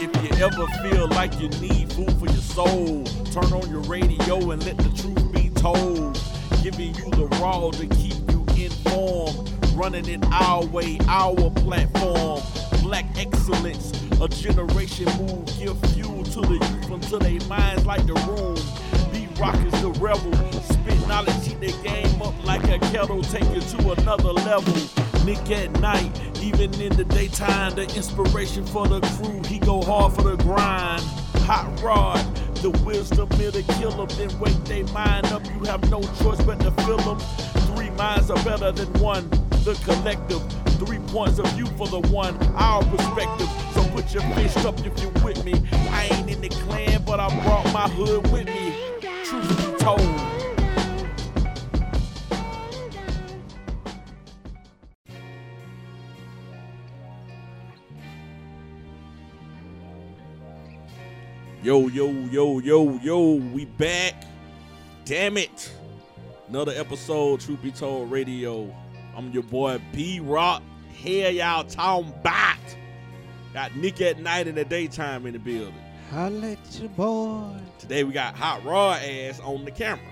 If you ever feel like you need food for your soul, turn on your radio and let the truth be told. Giving you the raw to keep you informed. Running it our way, our platform. Black excellence, a generation move. Give fuel to the youth until they minds like the room. B Rock is the rebel. Spit knowledge, heat the game up like a kettle. Take it to another level. Nick at night, even in the daytime, the inspiration for the crew. He go hard for the grind. Hot rod, the wisdom of the killer. Then wake they mind up. You have no choice but to fill them. Three minds are better than one. The collective, three points of view for the one. Our perspective. So put your fist up if you're with me. I ain't in the clan, but I brought my hood with me. Truth be told. Yo, yo, yo, yo, yo, we back. Damn it. Another episode, Truth Be Told Radio. I'm your boy B Rock. Here y'all talking about. Got Nick at night in the daytime in the building. Holla at your boy. Today we got Hot Rod ass on the camera.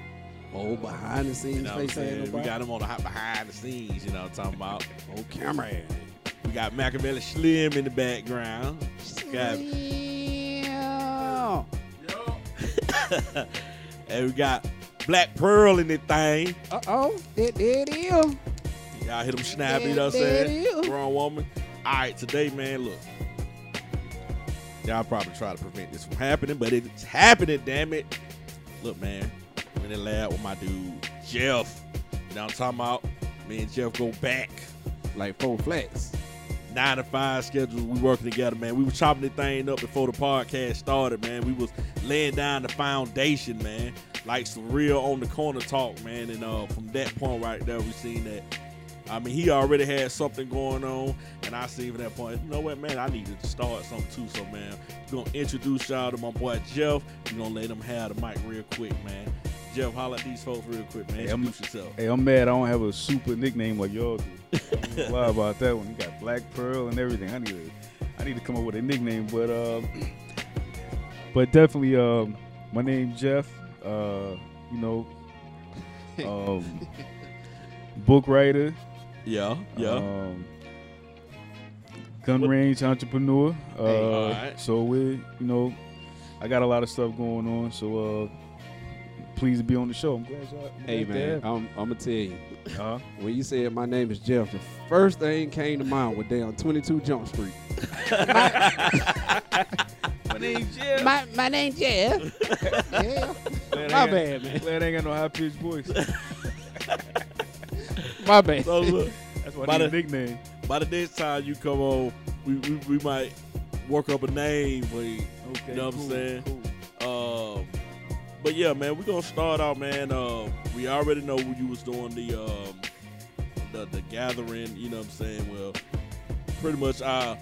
Oh, behind the scenes You know what I'm face saying? We got him on the hot behind the scenes, you know what I'm talking about. Oh, camera. We got Machiavelli Slim in the background. Got. and we got Black Pearl in the thing. Uh oh, it, it is. Y'all hit them snappy, you know what I'm saying? is. Grown woman. All right, today, man, look. Y'all probably try to prevent this from happening, but it's happening, damn it. Look, man, I'm in the lab with my dude, Jeff. You know what I'm talking about? Me and Jeff go back. Like four flats. Nine to five schedule. We working together, man. We were chopping the thing up before the podcast started, man. We was laying down the foundation, man. Like some real on the corner talk, man. And uh, from that point right there, we seen that I mean, he already had something going on, and I see from that point, you know what, man, I needed to start something too. So, man, we're gonna introduce y'all to my boy Jeff. We're gonna let him have the mic real quick, man. Jeff, holla at these folks real quick, man. Hey, I'm- Introduce yourself. Hey, I'm mad I don't have a super nickname like y'all do. I lie about that one. You got Black Pearl and everything. I need to, I need to come up with a nickname, but um, but definitely um, my name Jeff. Uh, you know, um, book writer. Yeah, yeah. Um, gun What- range entrepreneur. Uh, alright. So we, you know, I got a lot of stuff going on. So uh, pleased to be on the show. I'm glad y'all. I'm Hey man. I'm, I'm gonna tell you. Huh? When you said my name is Jeff, the first thing came to mind was down 22 Jump Street. My name's Jeff. My my name's Jeff. yeah. Glad My I ain't got- bad, man. Glad I ain't got no high pitched voice. My bad. so look, That's why By the- nickname. by the next time you come on, we, we, we might work up a name for you. Okay. You know what I'm saying? Cool. Um, but yeah, man, we're gonna start out, man. Uh, we already know you was doing the um, the the gathering. You know what I'm saying? Well, pretty much. Uh,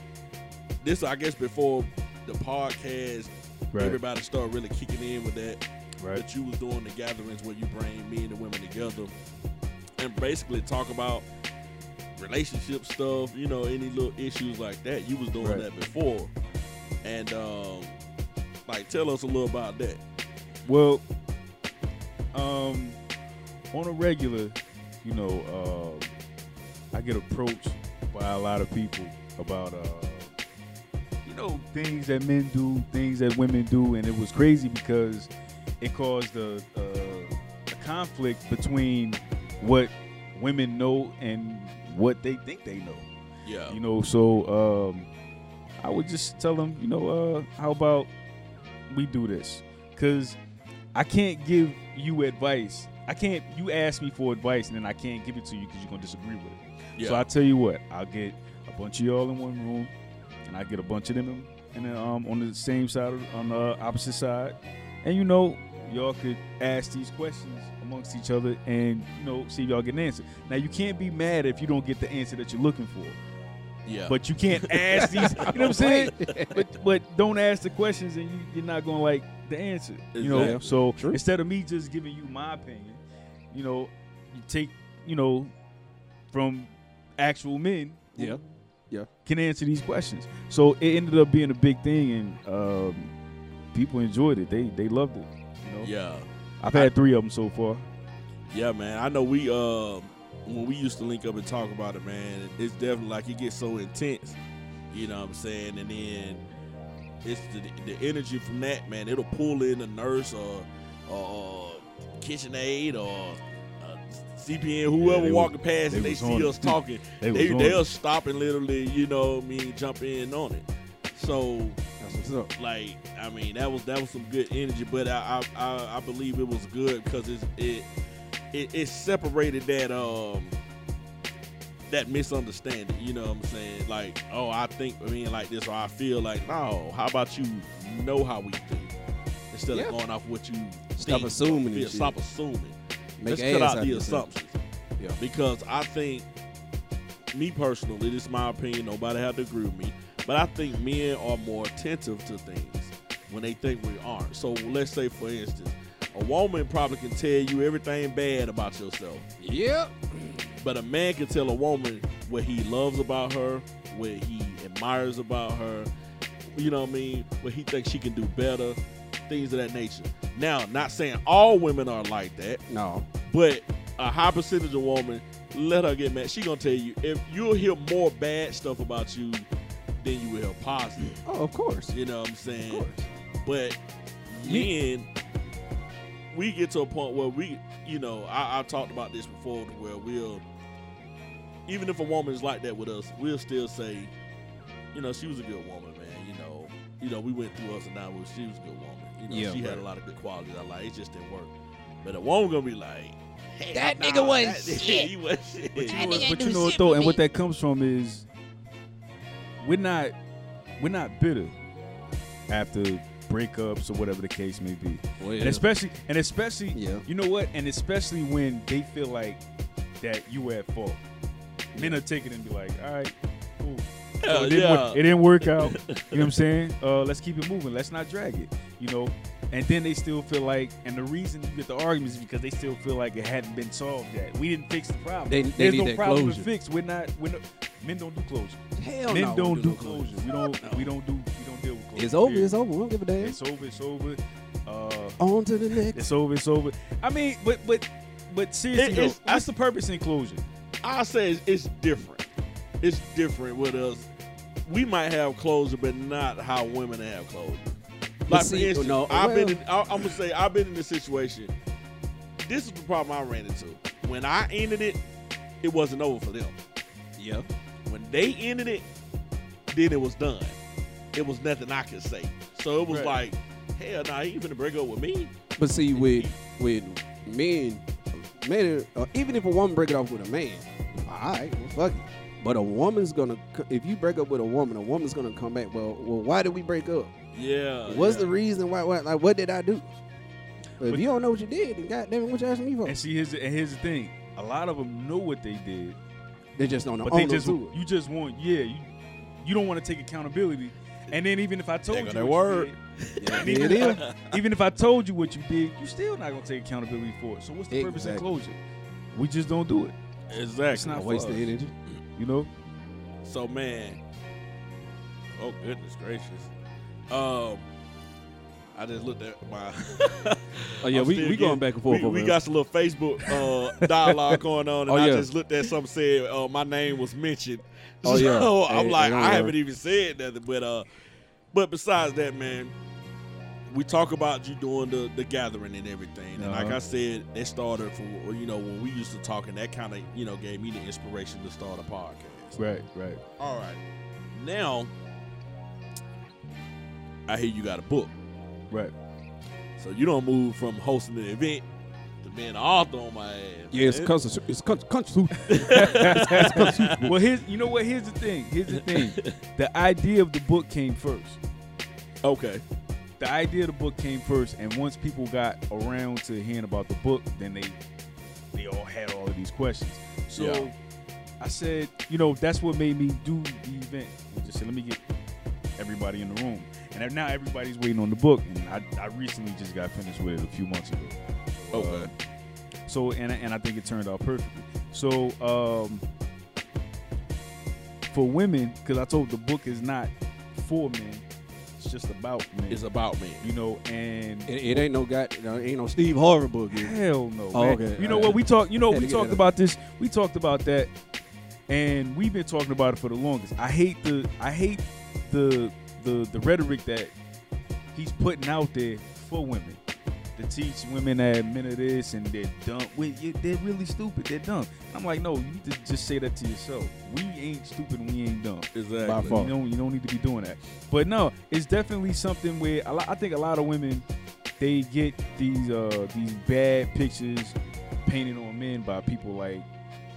this I guess before the podcast, Right. everybody started really kicking in with that. Right. That you was doing the gatherings where you bring men and women together and basically talk about relationship stuff. You know, any little issues like that. You was doing Right. that before, and um, like tell us a little about that. Well, um, on a regular, you know, uh, I get approached by a lot of people about, uh, you know, things that men do, things that women do, and it was crazy because it caused a, a, a conflict between what women know and what they think they know. Yeah. You know, so um, I would just tell them, you know, uh, how about we do this? Because I can't give you advice. I can't. You ask me for advice, and then I can't give it to you because you're gonna disagree with it. yeah. So I tell you what, I'll get a bunch of y'all in one room, and I get a bunch of them in the, um, on the same side, of, on the opposite side, and you know, y'all could ask these questions amongst each other, and you know, see if y'all get an answer. Now you can't be mad if you don't get the answer that you're looking for. yeah. But you can't ask these. You know what I'm saying? but but don't ask the questions, and you, you're not gonna like the answer. You know. Exactly. So True. instead of me just giving you my opinion, you know, you take you know from actual men. who, Yeah. Yeah. can answer these questions. So it ended up being a big thing, and um, people enjoyed it. They they loved it. You know, Yeah. I've had three of them so far. Yeah, man. I know we um when we used to link up and talk about it, man, it's definitely like it gets so intense. You know what I'm saying? And then it's the, the energy from that, man. It'll pull in a nurse or or kitchen aid or uh, CPN, whoever was- walking past they and they was see it. us talking. they, they they'll it. stop and literally, you know, I mean, jump in on it. So That's what's up. like I mean that was that was some good energy, but I I, I, I believe it was good because it's, it it it separated that um that misunderstanding. You know what I'm saying? Like oh I think I mean like this or I feel like no. How about you know how we think instead Yeah. of going off what you Stop think. assuming Yeah, shit. stop assuming. Make Let's cut out out the assumptions. Yeah. Because I think, me personally, this is my opinion. Nobody have to agree with me, but I think men are more attentive to things when they think we aren't. So let's say, for instance, a woman probably can tell you everything bad about yourself, Yep. but a man can tell a woman what he loves about her, what he admires about her. You know what I mean? What he thinks she can do better, things of that nature. Now, not saying all women are like that. No. But a high percentage of women, let her get mad. She gonna tell you if you'll hear more bad stuff about you than you will hear positive. Oh, of course. You know what I'm saying? Of course. But men, we get to a point where we, you know, I, I talked about this before, where we'll, even if a woman is like that with us, we'll still say, you know, she was a good woman, man. You know, you know, we went through us and now she was a good woman. You know, Yeah, she had a lot of good qualities. I like it just didn't work. But a woman gonna be like, hey, That nah, nigga wasn't that- shit. he wasn't shit. But you That know, what, but you know what though, and what that comes from is we're not we're not bitter after breakups or whatever the case may be, Well, and especially and especially Yeah. you know what, and especially when they feel like that you were at fault. Men are taking it and be like, all right, cool. Yeah, So it, didn't yeah. work, it didn't work out. you know what I'm saying? Uh, let's keep it moving. Let's not drag it. You know. And then they still feel like, and the reason you get the arguments is because they still feel like it hadn't been solved yet. We didn't fix the problem. They- they There's need no that problem closure. to fix. We're not. We're not. Men don't do closure. Hell Men no, Men don't we do no closure. We don't. No. We don't do. We don't deal with closure. It's over. period. It's over. We don't give a damn. It's over. It's over. Uh, On to the next. it's over. It's over. I mean, but but but seriously, It- though, it's- what's the purpose in closure? I say it's, it's different. It's different with us. We might have closure, but not how women have closure. Like see, for instance, no, I've been in, I, I'm gonna say I've been in this situation. This is the problem I ran into. When I ended it, it wasn't over for them. Yeah. When they ended it, then it was done. It was nothing I could say. So it was Right. like, hell, nah, he finna break up with me. But see, with with men, men, uh, even if a woman break it off with a man, all right, well, fuck it. But a woman's gonna, c- if you break up with a woman, a woman's gonna come back. Well, well, why did we break up? Yeah. What's yeah. the reason? Why? why like, what did I do? But if you don't know what you did, then goddamn, it, what you asking me for? And see, here's the, and here's the thing. A lot of them know what they did, They just don't know. but oh, they just to it. you just want yeah you you don't want to take accountability. And then even if I told you go what you word. did, Yeah, and it even, even if I told you what you did, you still not gonna take accountability for it. So what's the purpose of closure? We just don't do it. Exactly. It's not A waste of energy. You know? So man, oh goodness gracious. Um, I just looked at my. Oh yeah, I'm we, we getting- going back and forth. We, we got some little Facebook uh, dialogue going on, and Oh, I yeah. just looked at something said uh, my name was mentioned. Oh, yeah. So Hey, I'm like, hey, I haven't even said nothing, but uh, but besides that, man, we talk about you doing the the gathering and everything, and like Uh-huh. I said, it started from you know when we used to talk, and that kind of you know gave me the inspiration to start a podcast. Right, right. All right. Now, I hear you got a book. Right. So you don't move from hosting an event to being an author on my ass. Yeah, it's man. country. It's country. country. well, here's you know what? Here's the thing. Here's the thing. the idea of the book came first. Okay. The idea of the book came first, and once people got around to hearing about the book, then they they all had all of these questions. So Yeah. I said, you know, that's what made me do the event. I just said, let me get everybody in the room, and now everybody's waiting on the book. And I, I recently just got finished with it a few months ago. Okay. Uh, so and and I think it turned out perfectly. So um, for women, because I told the book is not for men. It's just about men. It's about me. you know, and It, it ain't no god, no, ain't no Steve Harvey book. Hell no. Oh, man. okay. You know what we talked? You know we talked about this. We talked about that, and we've been talking about it for the longest. I hate the I hate the the the rhetoric that he's putting out there for women to teach women that men are this and they're dumb. Wait, they're really stupid. They're dumb. I'm like, no, you need to just say that to yourself. We ain't stupid. and We ain't dumb. Exactly. By far. You don't you don't need to be doing that. But no, it's definitely something where a lot, I think a lot of women they get these uh these bad pictures painted on men by people like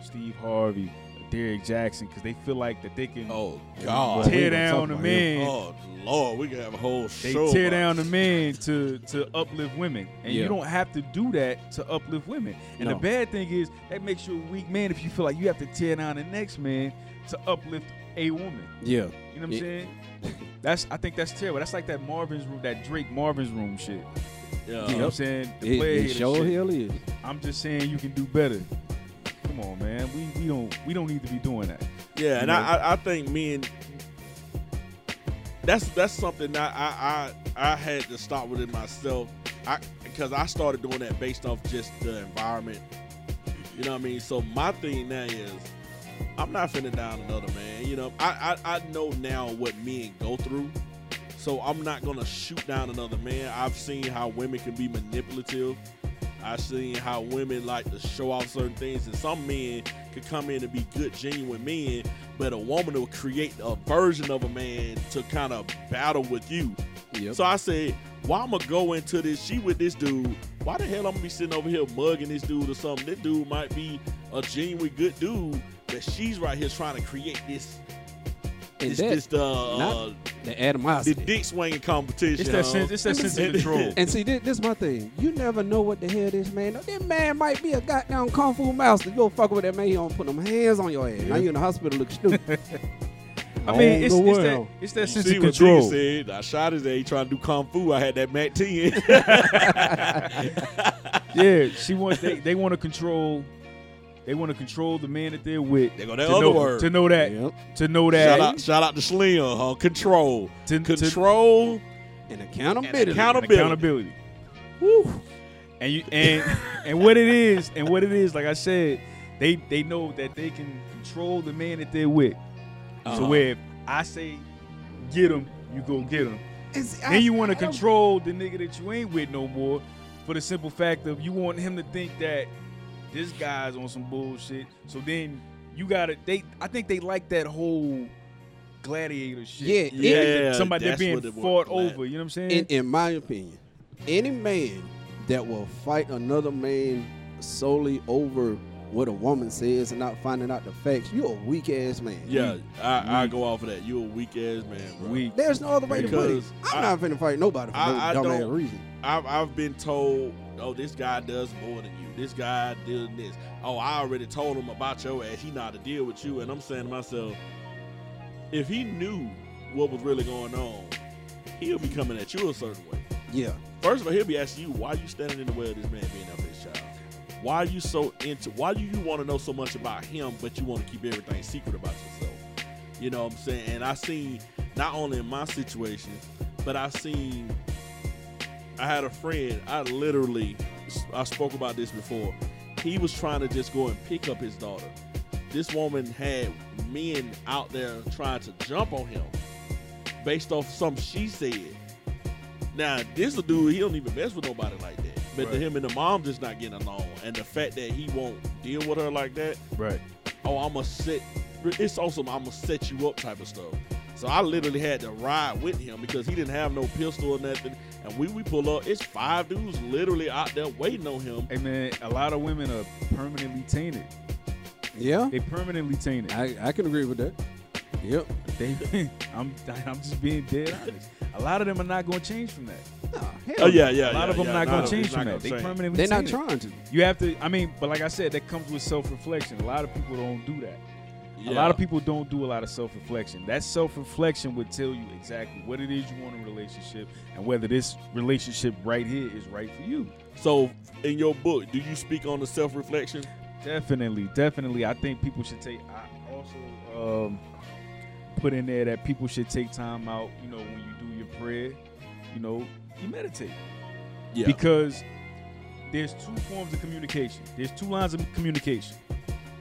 Steve Harvey, Derrick Jaxn, because they feel like that they can Oh God. tear down the about man. Oh Lord, we can have a whole They show. tear about down the this. man to to uplift women, and Yeah. you don't have to do that to uplift women. And the bad thing is that makes you a weak man if you feel like you have to tear down the next man to uplift a woman. Yeah. You know what I'm It- saying? That's I think that's terrible. That's like that Marvin's room, that Drake Marvin's room shit. Yeah. You know what I'm saying? The It, player it sure hell is. I'm just saying you can do better. Come on, man. We we don't we don't need to be doing that. Yeah, and You? I, I I think men that's that's something that I I I had to start within myself. I because I started doing that based off just the environment. You know what I mean? So my thing now is I'm not finna down another man. You know, I I, I know now what men go through. So I'm not gonna shoot down another man. I've seen how women can be manipulative. I've seen how women like to show off certain things, and some men could come in and be good, genuine men, but a woman will create a version of a man to kind of battle with you. Yep. So I said, why I'm gonna go into this? She with this dude. Why the hell I'm gonna be sitting over here mugging this dude or something? This dude might be a genuine good dude, but she's right here trying to create this, and this, that, this uh, not- uh, the the animosity. dick swinging competition. It's that sense, it's that sense of control. And see, this, this my thing. You never know what the hell this man. This man might be a goddamn kung fu master. You go fuck with that man, he gonna put them hands on your ass. Now you in the hospital looking stupid. I mean, it's, it's that it's that You sense see of what control. Jigga said? I shot his ass trying to do kung fu. I had that Mac 10. Yeah, she wants they, they want to control they want to control the man that they're with. They go that to other know, word. to know that yep. to know that shout out, shout out to Slim. Huh? Control, to, to- control. And accountability. And accountability. accountability. Woo. And you and and what it is and what it is, like I said, they they know that they can control the man that they're with. So Uh-huh. where if I say get him, you go get him. And see, I- Then you want to control the nigga that you ain't with no more, for the simple fact of you want him to think that this guy's on some bullshit. So then you gotta they I think they like that whole gladiator shit. Yeah, The fact yeah, that somebody they're that's being what it was, fought over. You know what I'm saying? in, in my opinion, any man that will fight another man solely over what a woman says and not finding out the facts, you're a weak ass man. Yeah, I, I go off of that. You a weak ass man, bro. Weak. There's no other way to put it. I'm I- not finna fight nobody for I- no I dumb ass don't- reason. I've, I've been told, oh, this guy does more than you. This guy did this. Oh, I already told him about your ass. He not to deal with you. And I'm saying to myself, if he knew what was really going on, he'll be coming at you a certain way. Yeah. First of all, he'll be asking you, why you standing in the way of this man being up his child? Why are you so into, why do you want to know so much about him, but you want to keep everything secret about yourself? You know what I'm saying? And I seen, not only in my situation, but I seen, I had a friend, I literally, I spoke about this before. He was trying to just go and pick up his daughter. This woman had men out there trying to jump on him based off something she said. Now, this a dude, he don't even mess with nobody like that. But Right. him and the mom just not getting along. And the fact that he won't deal with her like that, Right. oh, I'm going to set, it's also I'm going to set you up type of stuff. So I literally had to ride with him because he didn't have no pistol or nothing. And we, we pull up, it's five dudes literally out there waiting on him. Hey man, a lot of women are permanently tainted. Yeah. They permanently tainted. I, I can agree with that. Yep. They, I'm, I'm just being dead honest. A lot of them are not going to change from that. Nah, hell Oh, yeah, yeah. a lot yeah, of them yeah, not going to change from that. They change. permanently They're not tainted. trying to. You have to. I mean, but like I said, that comes with self-reflection. A lot of people don't do that. A lot of people don't do a lot of self-reflection. That self-reflection would tell you exactly what it is you want in a relationship and whether this relationship right here is right for you. So, in your book, do you speak on the self reflection? Definitely, definitely. I think people should take. I also, um, put in there that people should take time out. You know, when you do your prayer, you know, you meditate Yeah. because there's two forms of communication. There's two lines of communication.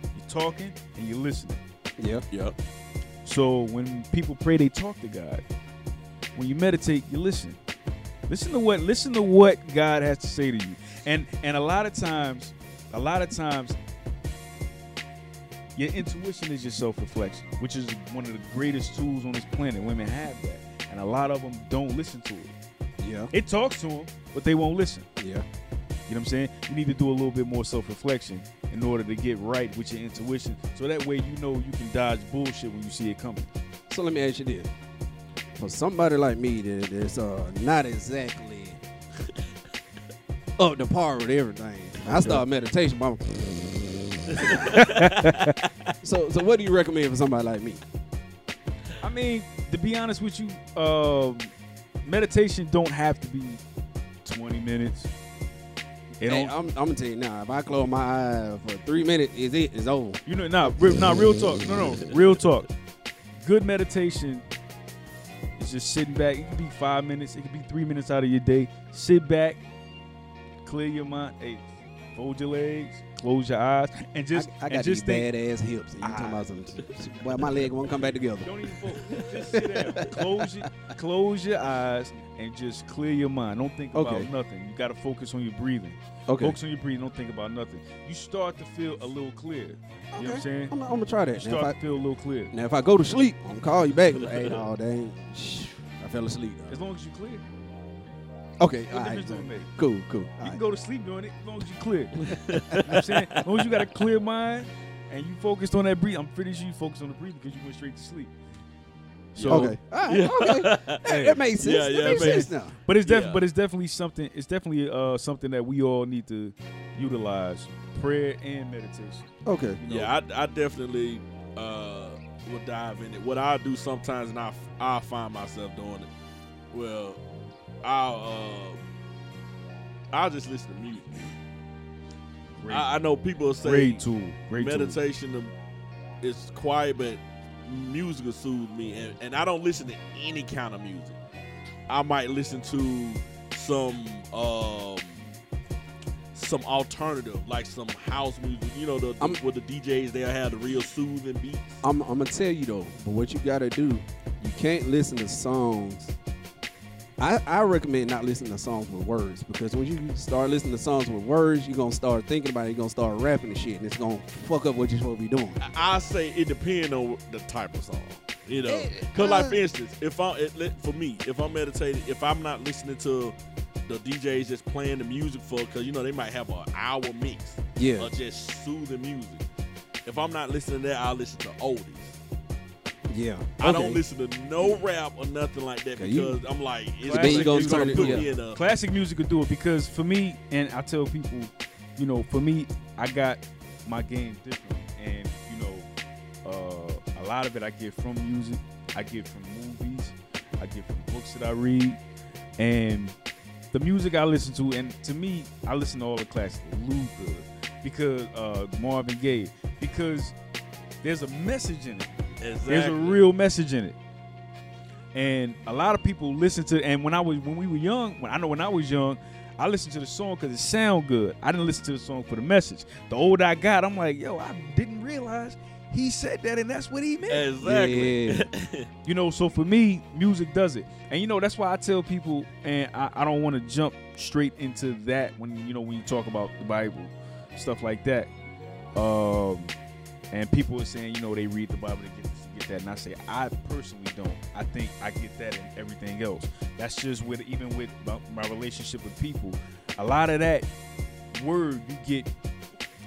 You're talking and you're listening. Yeah. yeah. So when people pray, they talk to God. When you meditate, you listen. Listen to what listen to what God has to say to you. And and a lot of times, a lot of times, your intuition is your self-reflection, which is one of the greatest tools on this planet. Women have that, and a lot of them don't listen to it. Yeah. It talks to them, but they won't listen. Yeah. You know what I'm saying? You need to do a little bit more self-reflection in order to get right with your intuition, so that way you know you can dodge bullshit when you see it coming. So let me ask you this: For somebody like me that is uh, not exactly up to par with everything, I start meditation. So, so what do you recommend for somebody like me? I mean, to be honest with you, um, meditation don't have to be 20 minutes. It Hey, I'm, I'm gonna tell you now. If I close my eyes for three minutes, is it? It's over. you know, nah, real, nah, real talk. No, no, real talk. Good meditation is just sitting back. It could be five minutes. It could be three minutes out of your day. Sit back, clear your mind. Hey, fold your legs, close your eyes, and just I, I and got just these think. badass hips. And you talking Ah. about some? Well, my leg won't come back together. Don't even focus. Just sit down. close your close your eyes and just clear your mind. Don't think about nothing. You got to focus on your breathing. Okay. Focus on your breathing. Don't think about nothing. You start to feel a little clear. You know what I'm saying? I'm, I'm gonna try You that. Now if, start I, to feel a little clear. now, if I go to sleep, I'm gonna call you back. hey, no, dang, I fell asleep. As long as you clear. Okay, What all right, difference make? cool, cool. You All can right. go to sleep doing it as long as you clear. you know what I'm saying? As long as you got a clear mind and you focused on that breathe, I'm pretty sure you focused on the breathing because you went straight to sleep. So, okay, all right, okay. That, that makes sense. Yeah, yeah, that makes it sense now. But it's def- Yeah. but it's definitely something. It's definitely uh something that we all need to utilize: prayer and meditation. Okay. You know? Yeah, I, I definitely uh, will dive in it. What I do sometimes, and I I find myself doing it. Well, I'll uh, I'll just listen to music. great, I, I know people say great tool. Great meditation um, is quiet, but music will soothe me, and, and I don't listen to any kind of music. I might listen to some um some alternative, like some house music. You know, the, the I'm- with the DJs they have the real soothing beats. I'm, I'm gonna tell you though, but what you gotta do, you can't listen to songs. I, I recommend not listening to songs with words because when you start listening to songs with words, you're gonna start thinking about it. You're gonna start rapping and shit, and it's gonna fuck up what you're supposed to be doing. I, I say it depends on the type of song. You know, because like for uh-huh. instance, if I'm it, for me, if I'm meditating, if I'm not listening to the DJs just playing the music for, because you know they might have an hour mix Yeah, of just soothing music. If I'm not listening to that, I'll listen to oldies. Yeah. I Okay. don't listen to no rap or nothing like that Okay, you- because I'm like, it's So then you gonna gonna turn it- put yeah. me in a Classic music could do it because for me, and I tell people, you know, for me, I got my game different, and you know, uh, a lot of it I get from music, I get from movies, I get from books that I read, and the music I listen to, and to me, I listen to all the classics, Luther, because uh, Marvin Gaye, because there's a message in it. Exactly. There's a real message in it. And a lot of people listen to and when I was when we were young, when I know when I was young, I listened to the song because it sound good. I didn't listen to the song for the message. The older I got, I'm like, yo, I didn't realize he said that and that's what he meant. exactly. You know, so for me, music does it. And you know, that's why I tell people, and I, I don't want to jump straight into that when you know when you talk about the Bible, stuff like that. Um, and people are saying, you know, they read the Bible to get this, to get that, and I say, I personally don't. I think I get that in everything else. That's just with even with my, my relationship with people. A lot of that word you get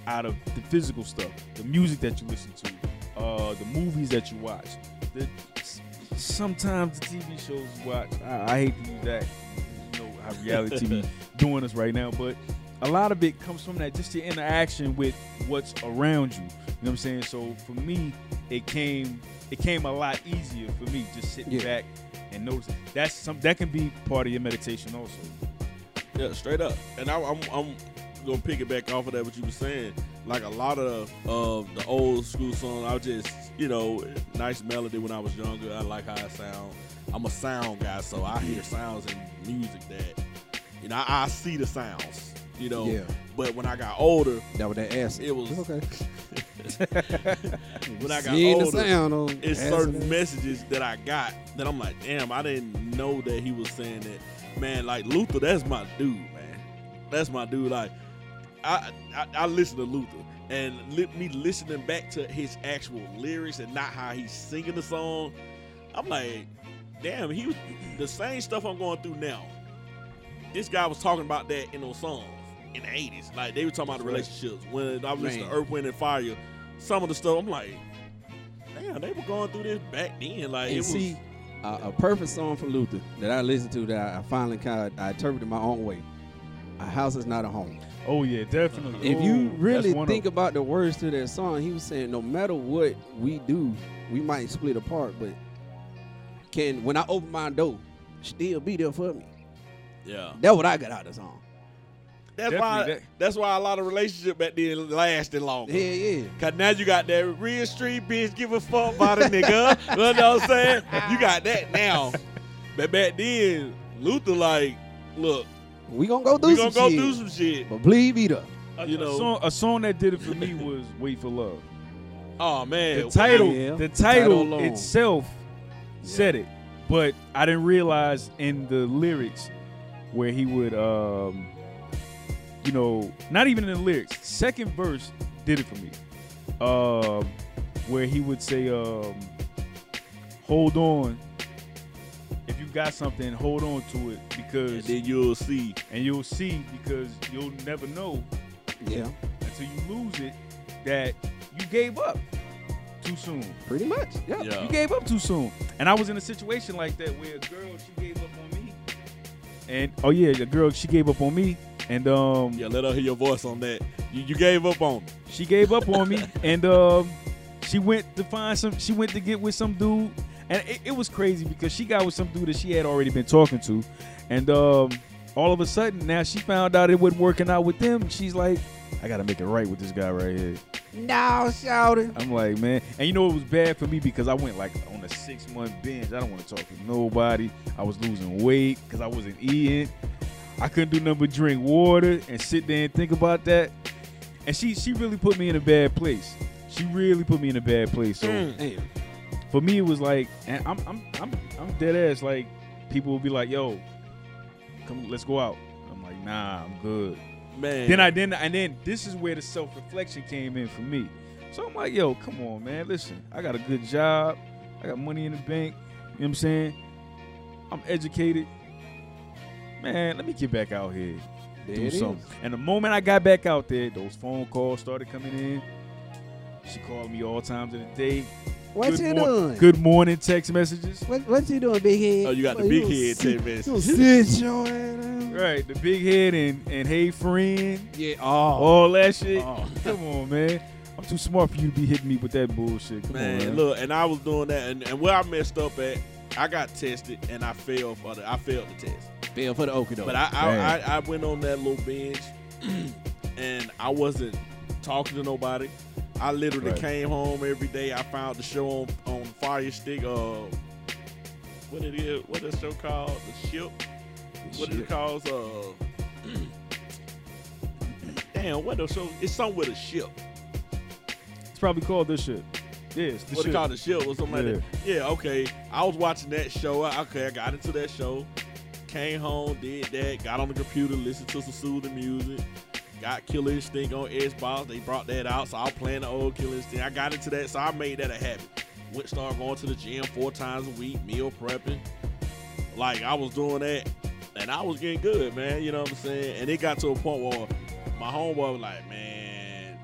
out of the physical stuff, the music that you listen to, uh, the movies that you watch, the sometimes the TV shows you watch. I, I hate to use that, you know how reality TV doing us right now, but a lot of it comes from that just your interaction with what's around you. You know what I'm saying? So for me, it came it came a lot easier for me just sitting Yeah. back and noticing. That's some that can be part of your meditation also. Yeah, straight up. And I, I'm I'm gonna pick it back off of that what you were saying. Like a lot of of the old school songs, I just you know, nice melody when I was younger. I like how it sound. I'm a sound guy, so I hear sounds in music that, you know, I, I see the sounds, you know. Yeah. But when I got older, That was that ass. It was- okay. when I got Seeing the older, sound on it's certain messages that I got that I'm like, damn, I didn't know that he was saying that. Man, like Luther, that's my dude, man. That's my dude. Like, I I, I listen to Luther, and li- me listening back to his actual lyrics and not how he's singing the song, I'm like, damn, he was the same stuff I'm going through now. This guy was talking about that in those songs in the 80s. Like they were talking about the relationships. When I was listening to Earth, Wind, and Fire, some of the stuff I'm like, damn, they were going through this back then. Like it And was. see, uh, a perfect song from Luther that I listened to that I finally kind of I interpreted my own way. A house is not a home. Oh yeah, definitely. If Oh, you really that's one of think about the words to that song, he was saying no matter what we do, we might split apart, but can when I open my door, still be there for me. yeah. That's what I got out of the song. That's why. that- That's why a lot of relationship back then lasted longer. Yeah, yeah. Cause now you got that real street bitch give a fuck about a nigga. you know what I'm saying? You got that now. But back then, Luther like, look, We gonna go do some shit. we gonna go shit, do some shit. but believe me though. a, you a know. song, a song that did it for me was "Wait for Love." Oh man, The title, Yeah. the Title title alone. itself said it, but I didn't realize in the lyrics where he would, um, you know, not even in the lyrics. Second verse did it for me, um, where he would say, um, "Hold on." If you got something, hold on to it because, And then you'll see. and you'll see because you'll never know Yeah, until you lose it that you gave up too soon. pretty much. Yeah. Yeah. You gave up too soon. And I was in a situation like that where a girl she gave up on me. And oh yeah, the girl she gave up on me. And um Yeah, let her hear your voice on that. You, you gave up on me. she gave up on me and um she went to find some she went to get with some dude. And it, it was crazy because she got with some dude that she had already been talking to. And um all of a sudden now she found out it wasn't working out with them. She's like, I gotta make it right with this guy right here. No, shouting. I'm like, man, and you know it was bad for me because I went like on a six month binge. I don't want to talk to nobody. I was losing weight because I wasn't eating. I couldn't do nothing but drink water and sit there and think about that. And she she really put me in a bad place. She really put me in a bad place. So Mm. For me, it was like, and I'm I'm I'm I'm dead ass. Like people will be like, yo, come, let's go out. I'm like, nah, I'm good. Man. Then I then and then this is where the self reflection came in for me. So I'm like, yo, come on, man. Listen, I got a good job. I got money in the bank. You know what I'm saying? I'm educated. Man, let me get back out here. There do it is. something. And the moment I got back out there, those phone calls started coming in. She called me all times of the day. What good you mor- doing? Good morning text messages. What, what you doing, big head? Oh, you got the big head sit- text message. You gonna sit your? Right, the big head and and hey friend, Yeah. Oh. all that shit. Oh. Come on, man. I'm too smart for you to be hitting me with that bullshit. Come Man, on, man. look, and I was doing that, and, and where I messed up at, I got tested and I failed for the, I failed the test. Fail for the okie. But I I, I I went on that little binge, and I wasn't talking to nobody. I literally Right. came home every day. I found the show on on Fire Stick. Uh, what it is? What is the show called? The ship. What is it Shit. called? Uh, damn, what the show? It's something with a ship. It's probably called this shit. Yes, the what shit. they call the ship or something like that. Yeah, okay. I was watching that show. Okay, I got into that show. Came home, did that. Got on the computer, listened to some soothing music. Got Killer Instinct on Xbox. They brought that out, so I was playing the old Killer Instinct. I got into that, so I made that a habit. Went started going to the gym four times a week, meal prepping. Like I was doing that, and I was getting good, man. You know what I'm saying? And it got to a point where my homeboy was like, "Man,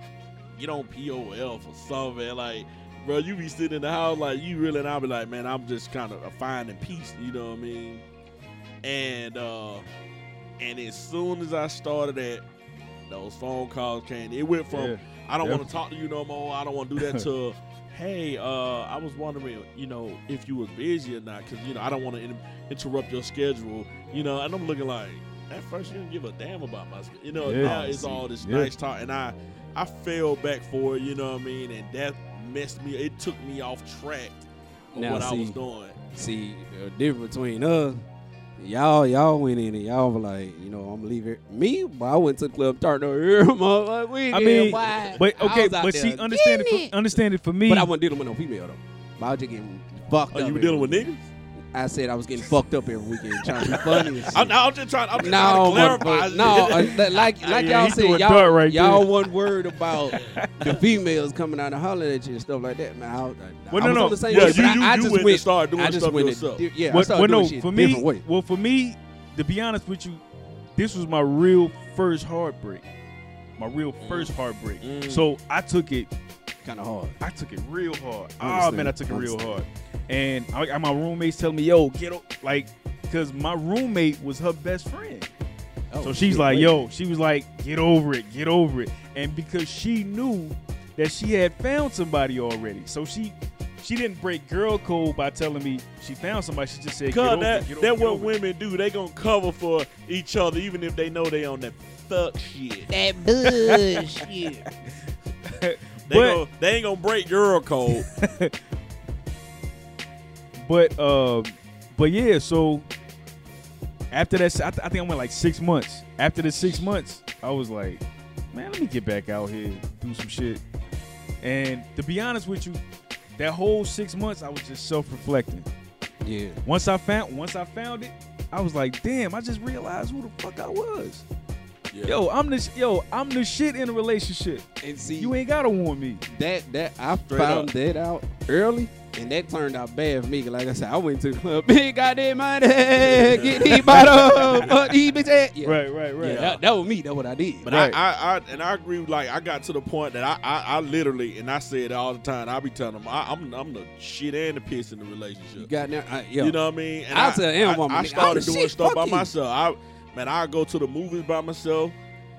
get on POF for something." Like, bro, you be sitting in the house like you really, and I'll be like, "Man, I'm just kind of finding peace." You know what I mean? And uh, and as soon as I started that, those phone calls came. It went from Yeah. I don't Yeah. want to talk to you no more. I don't want to do that to, hey, uh, I was wondering, you know, if you was busy or not, because you know I don't want to in- interrupt your schedule, you know. And I'm looking like at first you didn't give a damn about my, schedule. you know. Yeah. now it's all this Yeah. nice talk, and I I fell back for it, you know what I mean, and that messed me. It took me off track of Now, what I was doing. See, the difference between us, y'all, y'all went in and y'all were like, you know, I'm gonna leave it. Me, but I went to the club, turned over here, motherfucker. We I mean, wild. but okay, but she understand it, getting for, understand it for me. But I wasn't dealing with no female though. But I was just getting fucked Oh, up. you were dealing with niggas? I said I was getting fucked up every weekend, trying to be funny. I'm, I'm just trying. I'm just No, trying to clarify. but no, uh, like like Yeah, y'all said, y'all, right y'all there. wasn't worried about the females coming out and hollering at you and stuff like that, man. I, I, Well, I no, no. on the same Yeah, shit, you- you- I, I you just went went, started doing I just stuff went yourself. A, yeah, I Well, started well, doing no, shit for me, different way. well, for me, to be honest with you, this was my real first heartbreak. My real first heartbreak. Mm. So I took it Kind of hard. I took it real hard. Oh Understand. man, I took it real hard. And I, I- my roommates telling me, "Yo, get up!" Like, cause my roommate was her best friend. Oh, so she's like, "Yo," she was like, "Get over it, get over it." And because she knew that she had found somebody already, so she she didn't break girl code by telling me she found somebody. She just said, "Get Cause over that it, get over, that get what over it." women do. They gonna cover for each other even if they know they on that fuck shit. That bullshit. They, But- gon- they ain't gonna break your code. But um, but yeah, so after that, I, th- I think I went like six months. After the six months, I was like, man, let me get back out here, do some shit. And to be honest with you, that whole six months, I was just self-reflecting. Yeah. Once I found, once I found it, I was like, damn, I just realized who the fuck I was. Yeah. Yo, I'm the sh- yo, I'm the shit in a relationship. And see, You ain't gotta warn me. that that I Straight found up. that out early, and that turned out bad for me. Like I said, I went to the club, big goddamn money, get these bottles, fuck these bitches. Yeah. Right, right, right. Yeah. That, that was me. That's what I did. But Right. I, I, I, and I agree. Like I got to the point that I, I, I literally, and I say it all the time. I be telling them, I, I'm, I'm the shit and the piss in the you relationship. got there, I, yeah. You know what I mean? And I'll I, tell any I, woman, I started doing shit, stuff by you. myself. I, man, I go to the movies by myself.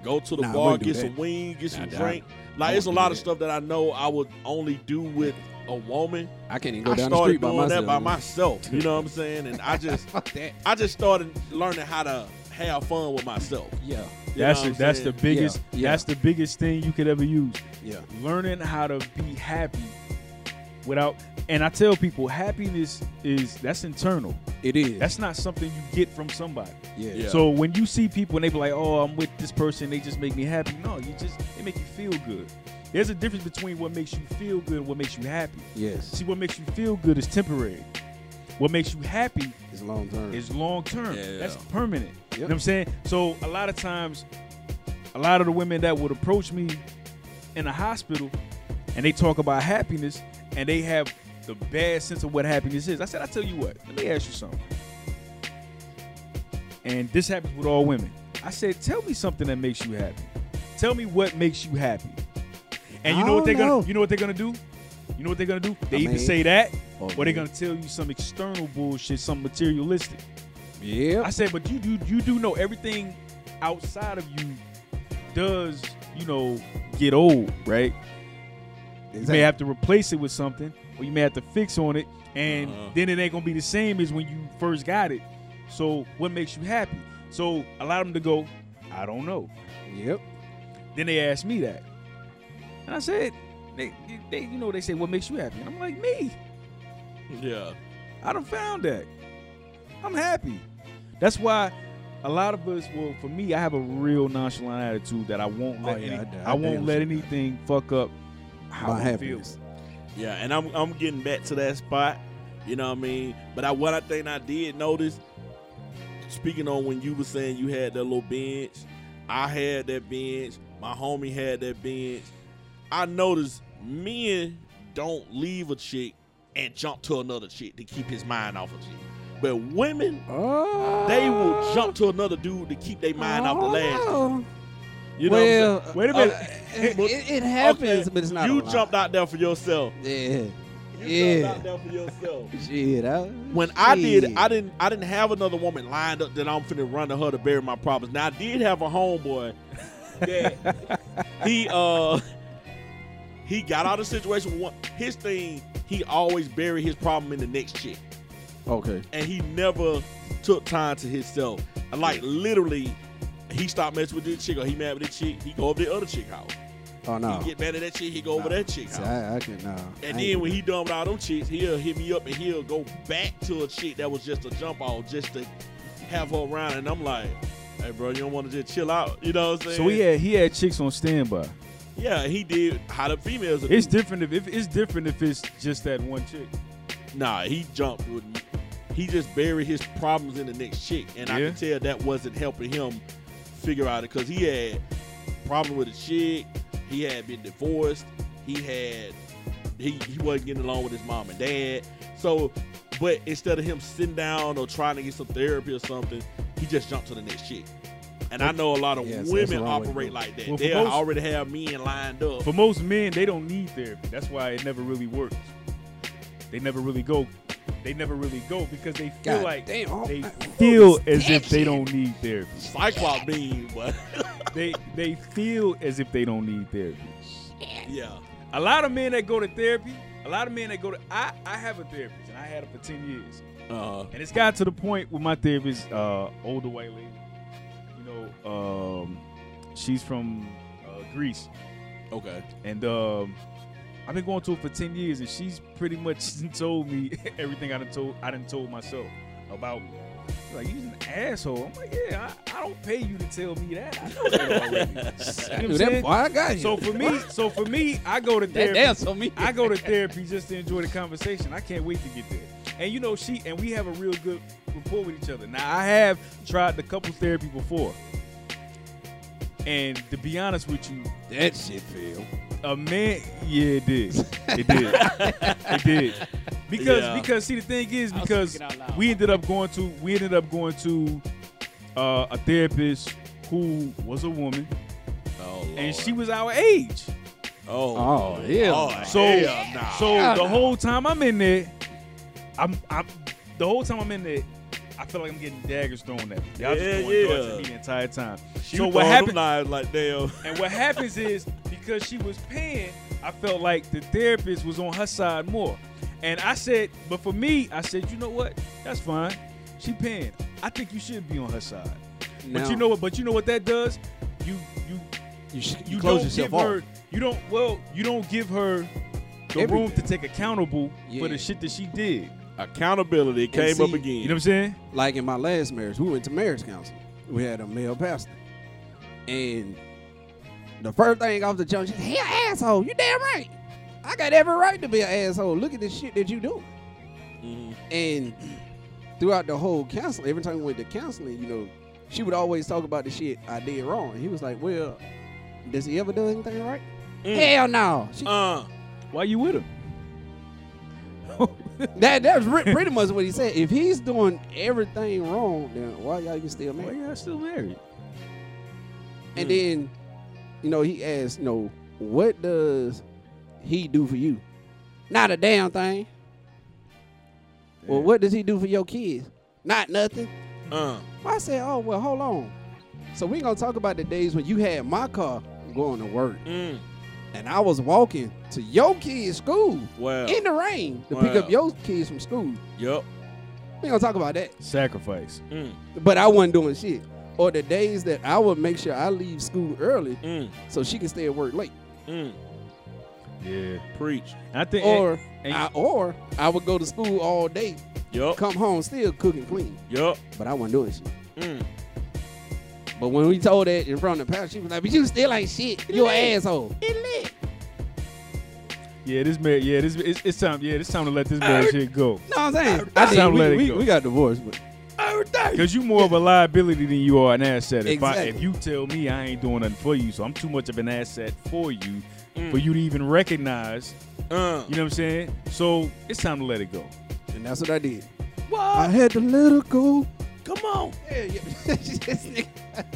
Go to the Nah, bar, get some wings, get some Nah, drink. I Like it's a lot do of stuff that I know I would only do with a woman. I can't even go I down the started street by doing myself. that by myself. You know what I'm saying? And I just, that. I just started learning how to have fun with myself. Yeah, You That's know the, what that's the biggest Yeah, yeah. that's the biggest thing you could ever use. yeah. learning how to be happy without and I tell people happiness is that's internal. It is. That's not something you get from somebody. yeah. Yeah. So when you see people and they be like, "Oh, I'm with this person, they just make me happy." No, you just they make you feel good. There's a difference between what makes you feel good and what makes you happy. Yes. See, what makes you feel good is temporary. What makes you happy is long term. is long term. Yeah. That's permanent. You know what I'm saying? So a lot of times, a lot of the women that would approach me in a hospital and they talk about happiness and they have the bad sense of what happiness is. I said, I tell you what, let me ask you something. And this happens with all women. I said, tell me something that makes you happy. Tell me what makes you happy. And you know what they're gonna you know what they're gonna do? You know what they're gonna do? They I either mean- say that Oh, or they're man. gonna tell you some external bullshit, some materialistic. Yeah. I said, but you do you do know everything outside of you does, you know, get old, right? You may have to replace it with something, or you may have to fix on it, and Uh-huh. then it ain't gonna be the same as when you first got it. So what makes you happy? So allow them to go, I don't know. Yep. Then they asked me that. And I said, they, they you know, they say, what makes you happy? And I'm like, me. Yeah. I done found that. I'm happy. That's why a lot of us, well, for me, I have a real nonchalant attitude that I won't Oh, let yeah, any, I- I, I won't let sure anything fuck up how My I feel. happiness. Yeah, and I'm I'm getting back to that spot. You know what I mean? But I what I think I did notice, speaking on when you were saying you had that little bench, I had that bench, my homie had that bench. I noticed men don't leave a chick and jump to another chick to keep his mind off a chick. But women, Oh. they will jump to another dude to keep their mind off the last. dude. Oh. You know what I'm well, saying? Wait a minute. uh, it, it, it happens, Okay, but it's not. You jumped out there for yourself. Yeah. You Yeah. jumped out there for yourself. Shit. I, when I did. I didn't I didn't have another woman lined up that I'm finna run to her to bury my problems. Now I did have a homeboy that he uh he got out of the situation with one his thing, he always buried his problem in the next chick. Okay. And he never took time to himself. Like literally he stopped messing with this chick or he mad with this chick, he go up to the other chick house. Oh no. He get mad at that chick, he go over that chick. See. I, I can nah. I And ain't then when with he done with all them chicks, he'll hit me up and he'll go back to a chick that was just a jump off just to have her around. And I'm like, hey, bro, you don't want to just chill out? You know what I'm saying? So he had he had chicks on standby. Yeah, he did how the females are. It's do. different if, if it's different if it's just that one chick. Nah, he jumped with me. He just buried his problems in the next chick. And I Yeah. could tell that wasn't helping him figure out it because he had problem with a chick. He had been divorced. He had he, he wasn't getting along with his mom and dad. So but instead of him sitting down or trying to get some therapy or something, he just jumped to the next chick. And I know a lot of Yes, that's women the wrong way to operate like that. Well, they most- already have men lined up. For most men, they don't need therapy. That's why it never really works. They never really go. They never really go because they feel God like damn, they feel as is if they don't need therapy. Cyclops beam, but They they feel as if they don't need therapy. yeah. A lot of men that go to therapy, a lot of men that go to I I have a therapist and I had her for ten years. Uh, And it's got to the point with my therapist, uh, older white lady. You know, um, she's from uh, Greece, okay. and um, I've been going to it for ten years, and she's pretty much told me everything I done told I done told myself about me. She's Like you're an asshole. I'm like, yeah, I, I don't pay you to tell me that. I know that already. You know I what knew I'm that saying? I got you. So for me, so for me, I go to therapy. on me. I go to therapy just to enjoy the conversation. I can't wait to get there. And you know, she and we have a real good rapport with each other. Now, I have tried the couple therapy before. And to be honest with you, that shit feel. A man, yeah, it did. It did. it did. Because Yeah. because see the thing is because speaking out loud. we ended up going to we ended up going to uh, a therapist who was a woman Oh, and she was our age. Oh, Oh, yeah. oh. So hell nah. so the whole time I'm in there, I'm I'm the whole time I'm in there, I feel like I'm getting daggers thrown at me. Y'all Yeah, just throwing darts yeah. at me the entire time. She so was what throwing them happened? Like damn. And what happens is because she was paying, I felt like the therapist was on her side more. And I said, but for me, I said, you know what? That's fine. She paying. I think you should be on her side. Now, but you know what? But you know what that does? You you you, sh- you close don't yourself give off. her you don't well you don't give her the room to take accountable for the shit that she did. Accountability came up again. You know what I'm saying? like in my last marriage, we went to marriage counseling. We had a male pastor. And the first thing off the jump, she said, He an asshole. You damn right. I got every right to be an asshole. Look at this shit that you do. Mhm. And throughout the whole counseling, every time we went to counseling, you know, she would always talk about the shit I did wrong. He was like, Well, does he ever do anything right? Mm. Hell no. She, Uh, Why you with him? that that's pretty much what he said. If he's doing everything wrong, then why y'all even still Why married? y'all still married? And Mm. then, you know, he asked, you know, what does he do for you? Not a damn thing. Well, what does he do for your kids? Not nothing. uh. I said, oh, well, hold on. So we gonna talk about the days when you had my car going to work Mm. and I was walking to your kids' school Well. in the rain to pick up Wow. your kids from school. Yep. We gonna talk about that. Sacrifice. Mm. But I wasn't doing shit. Or the days that I would make sure I leave school early Mm. so she can stay at work late. Mm. Yeah. Preach. I think Or and- I, or I would go to school all day, Yup. come home still cooking clean. Yup. But I wasn't doing shit. Mm. But when we told that in front of the pastor, she was like, "But you still ain't shit. You an asshole." yeah, this man, yeah, this it's, it's time, yeah, it's time to let this man shit go. Know what I'm saying? It's I time did, to we, it we, go. we got divorced, but Cause you more of a liability than you are an asset. If I, if you tell me I ain't doing nothing for you, so I'm too much of an asset for you, Mm. for you to even recognize. Uh. You know what I'm saying? So it's time to let it go. and that's what I did. I had to let her go. Come on. Yeah, yeah.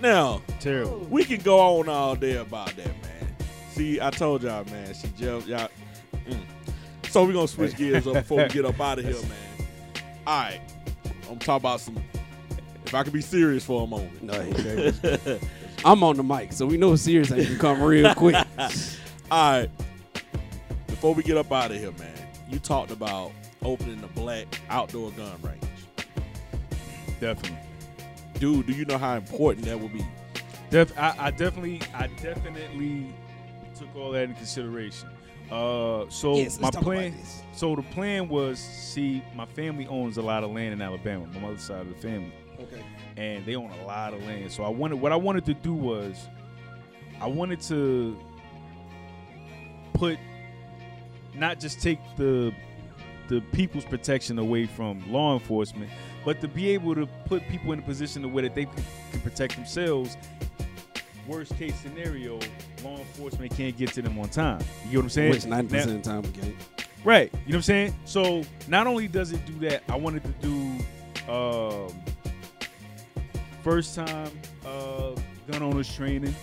Now Terrible. we can go on all day about that, man. See, I told y'all, man. She jumped y'all. Mm. So we're gonna switch gears up before we get up out of here, man. All right. I'm talking about some. If I could be serious for a moment. no, he- I'm on the mic, so we know serious ain't gonna come real quick. All right. Before we get up out of here, man, you talked about opening the black outdoor gun range. Definitely. Dude, do you know how important that would be? Def, I, I definitely, I definitely took all that into consideration. Uh, so Yes, my let's talk about plan. So the plan was, see, my family owns a lot of land in Alabama. My mother's side of the family, Okay. and they own a lot of land. So I wanted, what I wanted to do was, I wanted to put, not just take the the people's protection away from law enforcement, but to be able to put people in a position where that they can protect themselves. Worst case scenario, law enforcement can't get to them on time. You get what I'm saying? Which ninety Now- of the time we can't. Right. You know what I'm saying? So not only does it do that, I wanted to do um, first time uh, gun owners training.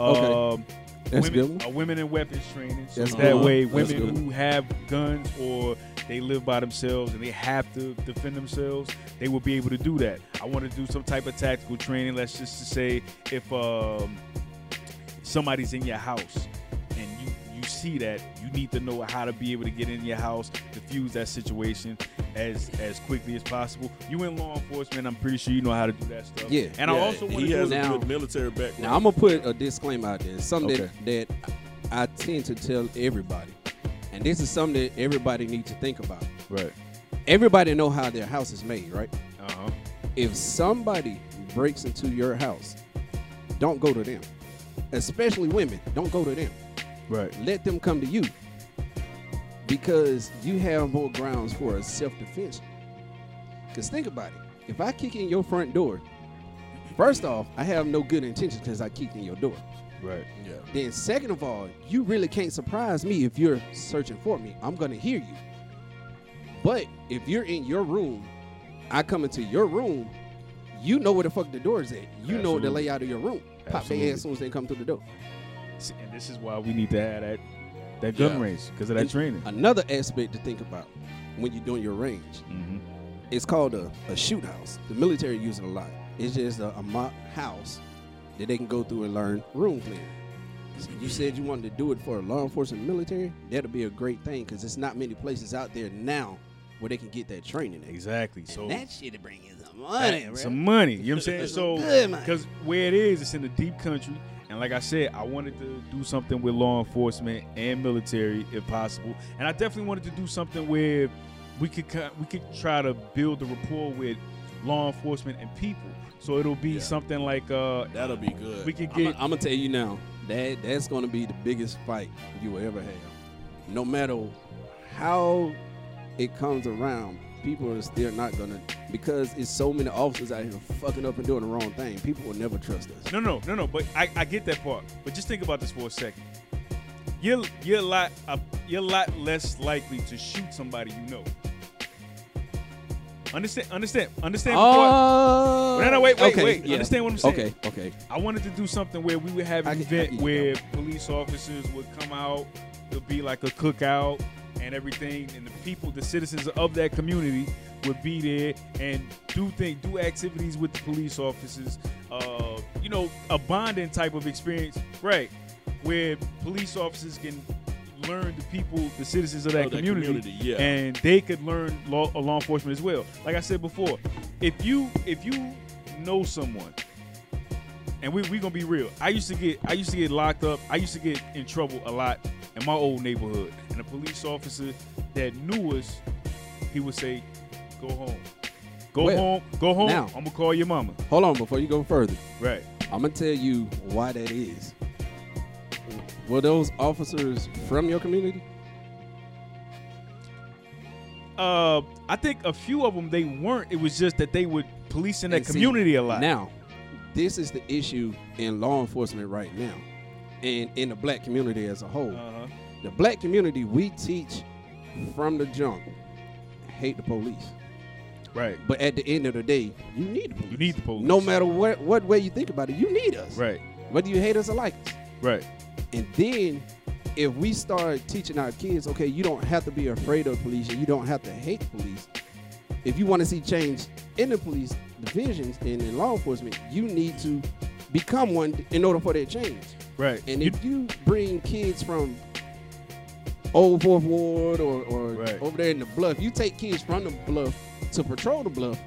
Okay. Um, That's women, good. uh, women in weapons training. So That's that way, women who have guns or they live by themselves and they have to defend themselves, they will be able to do that. I want to do some type of tactical training. Let's just to say if um, somebody's in your house and you you see that, you need to know how to be able to get in your house, diffuse that situation as as quickly as possible. You in law enforcement, I'm pretty sure you know how to do that stuff. Yeah. And I also want to he do has Now- a good military background. Now I'm gonna put a disclaimer out there. Something Okay. that, that I tend to tell everybody, and this is something that everybody needs to think about. right. Everybody know how their house is made, right? Uh huh. If somebody breaks into your house, don't go to them. Especially women, don't go to them. Right. Let them come to you because you have more grounds for a self-defense. Because think about it. If I kick in your front door, first off, I have no good intentions because I kicked in your door. Right. yeah. Then second of all, you really can't surprise me if you're searching for me. I'm gonna hear you. But if you're in your room, I come into your room, you know where the fuck the door is at. You know the layout of your room. Pop their Absolutely. ass as soon as they come through the door. See, And this is why we need to have that that gun Yeah. range because of that And training. Another aspect to think about when you're doing your range, Mm-hmm. it's called a, a shoot house. The military use it a lot. It's just a, a mock house that they can go through and learn room clearing. You said you wanted to do it for law enforcement military. That'll be a great thing because there's not many places out there now where they can get that training. At. Exactly. So that shit to bring you some money, that- some money. You know what I'm saying? So because where it is, it's in the deep country. And like I said, I wanted to do something with law enforcement and military if possible. And I definitely wanted to do something where we could we could try to build a rapport with law enforcement and people. So it'll be Yeah. something like uh, That'll be good. we could get. I'm, gonna tell you now that that's gonna be the biggest fight you will ever have. No matter how it comes around, people are still not gonna because it's so many officers out here fucking up and doing the wrong thing. People will never trust us. No, no, no, no. But I, I get that part. But just think about this for a second. You're you're a lot uh, you're a lot less likely to shoot somebody you know. Understand? Understand? Understand? before I- Oh, No, no, wait, wait, okay, wait. yeah. Understand what I'm saying? Okay, okay. I wanted to do something where we would have an I event you. where police officers would come out. It'll be like a cookout and everything, and the people, the citizens of that community, would be there and do things, do activities with the police officers. Uh, you know, a bonding type of experience, right? Where police officers can learn the people, the citizens of that, Of that community, community, yeah. and they could learn law, uh, law enforcement as well. Like I said before, if you if you know someone and we we gonna be real. I used to get I used to get locked up. I used to get in trouble a lot in my old neighborhood. And a police officer that knew us, he would say, "Go home, go Well, home, go home. now- I'm gonna call your mama." Hold on before you go further. Right. I'm gonna tell you why that is. Were those officers from your community? Uh, I think a few of them they weren't. It was just that they would police in that And see, community a lot. Now, this is the issue in law enforcement right now, and in the black community as a whole. Uh-huh. The black community, we teach from the jump, hate the police. Right. But at the end of the day, you need the police. You need the police. No matter what what way you think about it, you need us. Right. Whether you hate us or like us. Right. And then if we start teaching our kids, okay, you don't have to be afraid of police and you don't have to hate police. If you want to see change in the police divisions and in law enforcement, you need to become one in order for that change. Right. And You- if you bring kids from Old Fourth Ward or, or Right. over there in the bluff, you take kids from the bluff to patrol the bluff,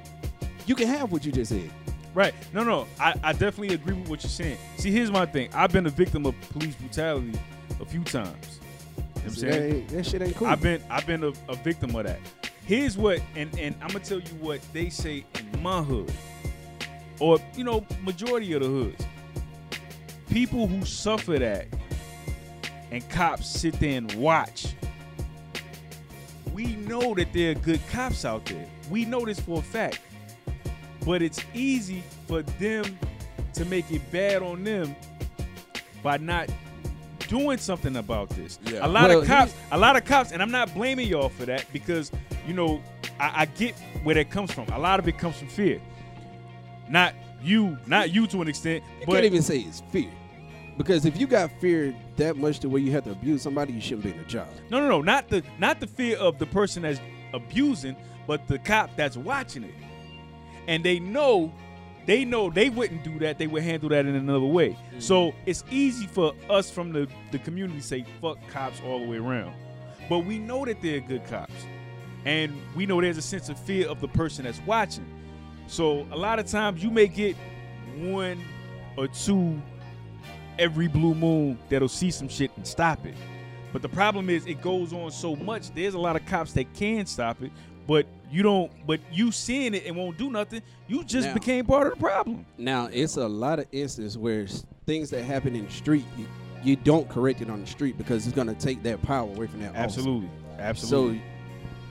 you can have what you just said. Right. No, no. I, I definitely agree with what you're saying. See, here's my thing. I've been a victim of police brutality a few times. You know what I'm saying? That, that, shit ain't cool. I've been I've been a, a victim of that. Here's what, and and I'm gonna tell you what they say in my hood, or you know, majority of the hoods. People who suffer that, and cops sit there and watch. We know that there are good cops out there. We know this for a fact. But it's easy for them to make it bad on them by not doing something about this. Yeah. A lot Well, of cops, a lot of cops, and I'm not blaming y'all for that because you know I, I get where that comes from. A lot of it comes from fear. Not you, not you to an extent, I but can't even say it's fear. Because if you got fear that much to where you have to abuse somebody, you shouldn't be in a job. no, no, no, not the not the fear of the person that's abusing, but the cop that's watching it, and they know. They know they wouldn't do that. They would handle that in another way. Mm-hmm. So it's easy for us from the, the community to say fuck cops all the way around. But we know that they're good cops. And we know there's a sense of fear of the person that's watching. So a lot of times you may get one or two every blue moon that'll see some shit and stop it. But the problem is it goes on so much. There's a lot of cops that can stop it, but you don't but you seeing it and won't do nothing, you just Now- became part of the problem. Now, it's a lot of instances where things that happen in the street, you, you don't correct it on the street because it's going to take that power away from that officer. Absolutely. Absolutely. So,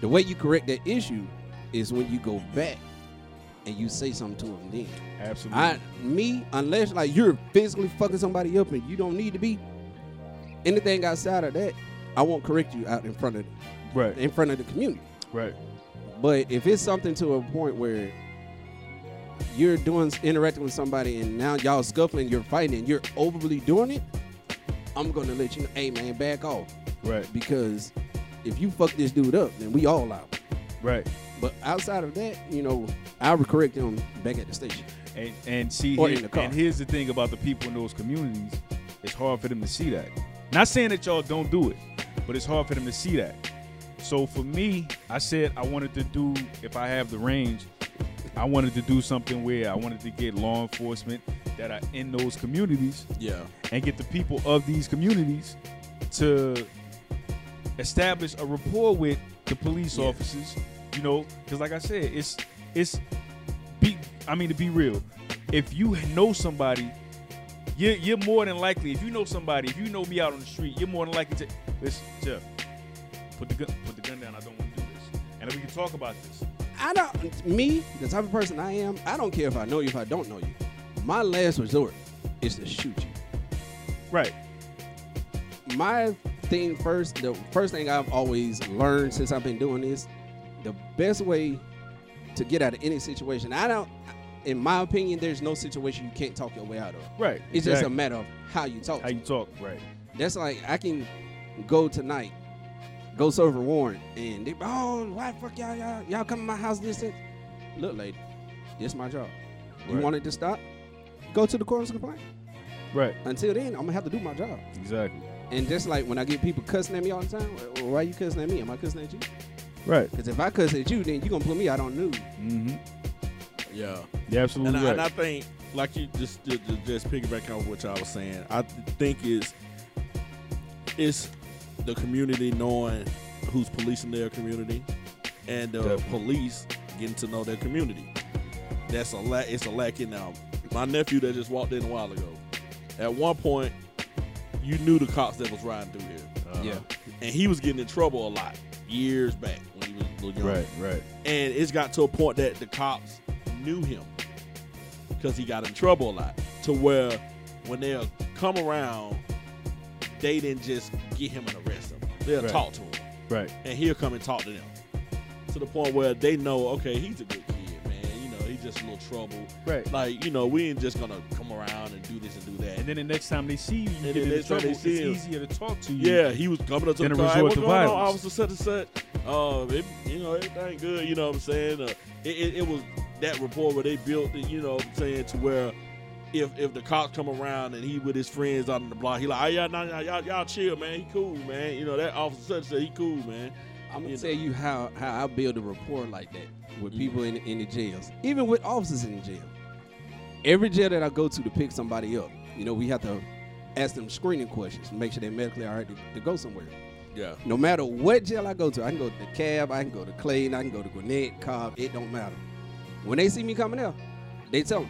the way you correct that issue is when you go back and you say something to them then. Absolutely. I, me, unless like you're physically fucking somebody up and you don't need to be, anything outside of that, I won't correct you out in front of right. in front of the community. Right. But if it's something to a point where you're doing interacting with somebody and now y'all scuffling, you're fighting, and you're overly doing it, I'm gonna let you know, hey man, back off. Right. Because if you fuck this dude up, then we all out. Right. But outside of that, you know, I would correct him back at the station. And and see Or here- in the car. and here's the thing about the people in those communities, it's hard for them to see that. Not saying that y'all don't do it, but it's hard for them to see that. So for me, I said I wanted to do if I have the range, I wanted to do something where I wanted to get law enforcement that are in those communities Yeah. and get the people of these communities to establish a rapport with the police Yeah. officers. You know, because like I said, it's it's be. I mean, to be real, if you know somebody, you're you're more than likely. If you know somebody, if you know me out on the street, you're more than likely to listen, Jeff. Put the gun, put the gun down. I don't want to do this, and we can talk about this. I don't me, the type of person I am, I don't care if I know you if I don't know you. My last resort is to shoot you. Right. my thing first, the first thing I've always learned since I've been doing this, the best way to get out of any situation, I don't, in my opinion, there's no situation you can't talk your way out of. Right. It's just a matter of how you talk. how you talk. Right. That's like I can go tonight, go over a warrant, and they, oh, why the fuck y'all, y'all, y'all come to my house this, this. Look, lady, this my job. You Right. want it to stop? Go to the court and complain. Right. Until then, I'm gonna have to do my job. Exactly. And just like when I get people cussing at me all the time, well, why you cussing at me? Am I cussing at you? Right. Because if I cuss at you, then you gonna put me out on news. Mm-hmm. Yeah. Yeah. Absolutely And, I, and I think, like you just just, just piggyback on what y'all was saying, I think is it's the community knowing who's policing their community, and the Definitely. police getting to know their community. That's a lack. It's a lack in now. My nephew that just walked in a while ago. At one point, you knew the cops that was riding through here, Uh-huh. and he was getting in trouble a lot years back when he was a little young Right. Right. and it's got to a point that the cops knew him because he got in trouble a lot to where when they'll come around they didn't just get him and arrest him they'll Right. talk to him Right. and he'll come and talk to them to the point where they know okay he's a good kid man you know he's just a little trouble Right. like you know we ain't just gonna come around and do this and do that And then the next time they see you, you And get then into trouble. It's him- easier to talk to you. Yeah, he was coming up to Then the a car. Hey, what's to going on, violence. officer such and such? Um, it, you know, everything good. You know what I'm saying? Uh, it, it, it was that rapport where they built it. You know what I'm saying? To where if if the cops come around and he with his friends out on the block, he like, hey, y'all, nah, nah, y'all, y'all chill, man. He cool, man. You know that officer such such, he cool, man. I'm gonna You tell you how how I build a rapport like that with Mhm. people in in the jails, even with officers in the jail. Every jail that I go to to pick somebody up, you know, we have to ask them screening questions to make sure they're medically all right to, to go somewhere. Yeah. No matter what jail I go to, I can go to DeKalb, I can go to Clayton, I can go to Gwinnett, Cobb, it don't matter. When they see me coming out, they tell me,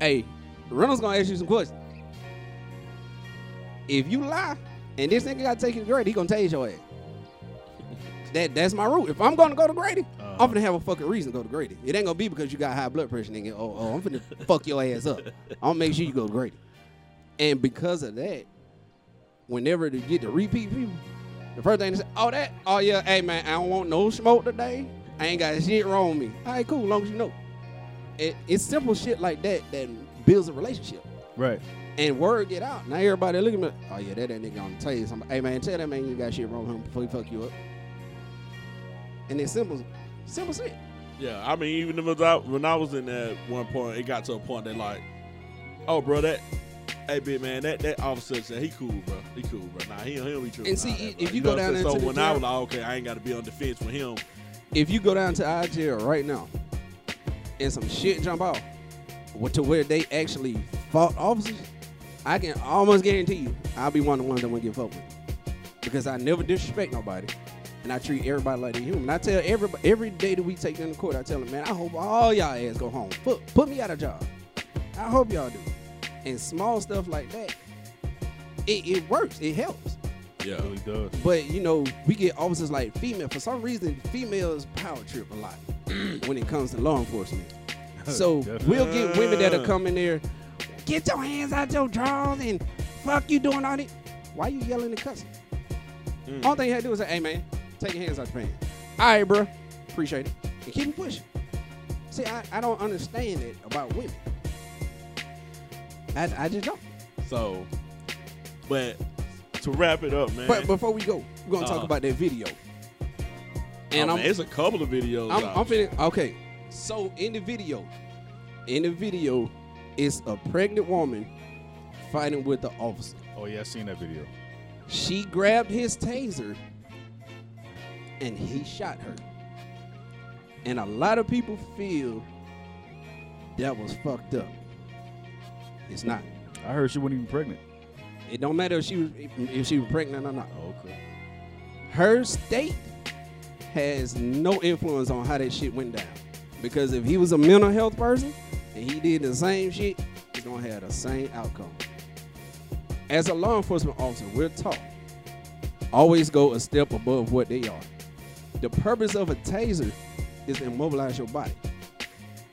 hey, Reynolds gonna ask you some questions. If you lie and this nigga gotta take you to Grady, he gonna tase your ass. That that's my rule. If I'm gonna go to Grady, Uh-huh. I'm gonna have a fucking reason to go to Grady. It ain't gonna be because you got high blood pressure, nigga. Oh, oh I'm gonna fuck your ass up. I'll make sure you go to Grady. And because of that, whenever they get to repeat people, the first thing they say, oh that, oh yeah, hey man, I don't want no smoke today. I ain't got shit wrong with me. All right, cool, long as you know. It, it's simple shit like that that builds a relationship. Right. And word get out. Now everybody look at me. Oh yeah, that that nigga on the table. Somebody, hey man, tell that man you got shit wrong with him before he fuck you up. And it's simple, simple shit. Yeah, I mean, even if it was out, when I was in that one point, it got to a point that like, oh, bro, that, hey, big man, that that officer said he cool, bro, he cool, bro. Nah, he he don't be tripping. And see, that, if bro. you know go down saying? so into the when I was like, okay, I ain't got to be on defense with him. If you go down to our jail right now and some shit jump off wh- to where they actually fought officers, I can almost guarantee you I'll be one of the ones that won't get fucked with. Because I never disrespect nobody. And I treat everybody like they're human. I tell everybody every day that we take them to court, I tell them, man, I hope all y'all ass go home. Put put me out of job. I hope y'all do. And small stuff like that, it, it works. It helps. Yeah, It really does. But you know, we get officers like female. For some reason, females power trip a lot when it comes to law enforcement. So we'll get women that'll come in there, get your hands out your drawers and fuck you doing all that. Why you yelling and cussing? Mm. Thing you had to do is say, hey man, take your hands out your pants. All right, bro. Appreciate it. And keep it pushing. See, I, I don't understand it about women. I, I just don't. So, but to wrap it up, man. But before we go, we're gonna talk Uh-uh. about that video. and And I'm it's a couple of videos. I'm. I'm finna, okay. So in the video, in the video, it's a pregnant woman fighting with the officer. Oh yeah, I seen that video. She grabbed his taser and he shot her. And a lot of people feel that was fucked up. It's not. I heard she wasn't even pregnant. It don't matter if she was if she was pregnant or not. Oh, okay. her state has no influence on how that shit went down. Because if he was a mental health person and he did the same shit, he's gonna have the same outcome. As a law enforcement officer, we're taught always go a step above what they are. The purpose of a taser is to immobilize your body.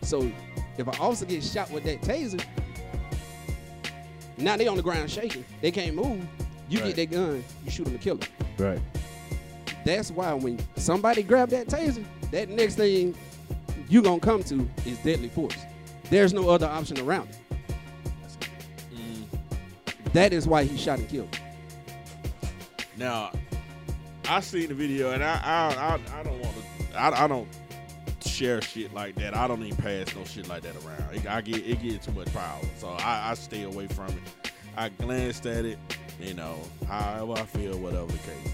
So if an officer gets shot with that taser, now they on the ground shaking. They can't move. You Right. get that gun, you shoot them and kill them. Right. That's why when somebody grab that taser, that next thing you gonna come to is deadly force. There's no other option around it. Mm. That is why he shot and killed. Now, I seen the video, and I I I, I don't want to. I, I don't share shit like that. I don't even pass no shit like that around. It, I get it get too much power, so I, I stay away from it. I glanced at it, you know, however I feel, whatever the case.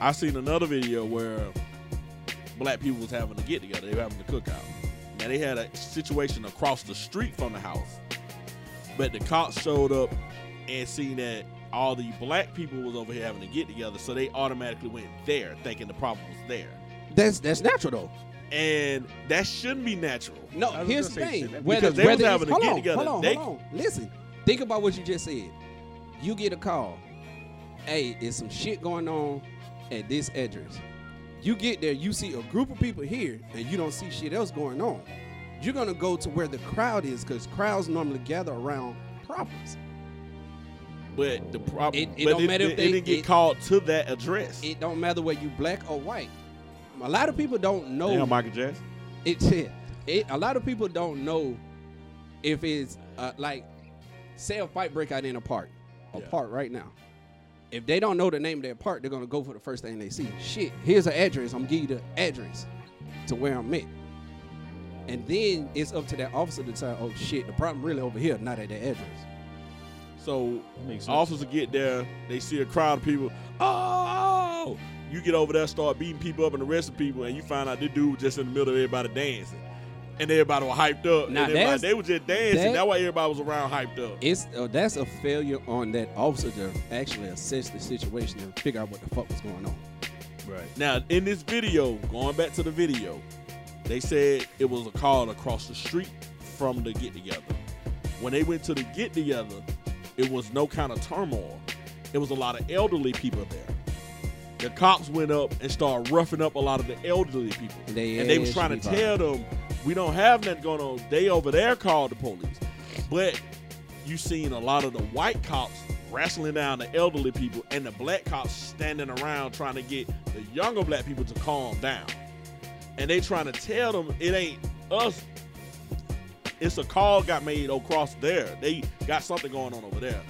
I seen another video where black people was having to get together. They were having a cookout. Now they had a situation across the street from the house, but the cops showed up and seen that all the black people was over here having to get together, so they automatically went there, thinking the problem was there. That's that's natural though. And that shouldn't be natural. No, here's the thing. shit, Whether, because they was whether having to it's- get hold on, together. Hold on, They- hold on. Listen, think about what you just said. You get a call. Hey, it's some shit going on at this address. You get there, you see a group of people here, and you don't see shit else going on. You're gonna go to where the crowd is, because crowds normally gather around problems. But the problem, It- it but don't it, matter if it they- didn't get it- called to that address. It don't matter whether you black or white. A lot of people don't know. Damn, Michael Jackson. It, it, it a lot of people don't know if it's uh, like say a fight break out in a park, a Yeah. park right now. If they don't know the name of their park, they're gonna go for the first thing they see. Shit, here's an address. I'm gonna give you the address to where I'm at. And then it's up to that officer to decide, oh shit, the problem really over here, not at that address. So officers get there, they see a crowd of people. Oh, you get over there, start beating people up and arresting people, and you find out this dude was just in the middle of everybody dancing. And everybody was hyped up. Now and everybody, they were just dancing. that- That's why everybody was around hyped up. It's uh, that's a failure on that officer to actually assess the situation and figure out what the fuck was going on. Right. Now, in this video, going back to the video, they said it was a call across the street from the get together. When they went to the get together, it was no kind of turmoil. It was a lot of elderly people there. The cops went up and started roughing up a lot of the elderly people. And they and they was trying to tell them, we don't have nothing going on. They over there called the police. But you seen a lot of the white cops wrestling down the elderly people and the black cops standing around trying to get the younger black people to calm down. And they trying to tell them it ain't us. It's a call got made across there. They got something going on over there.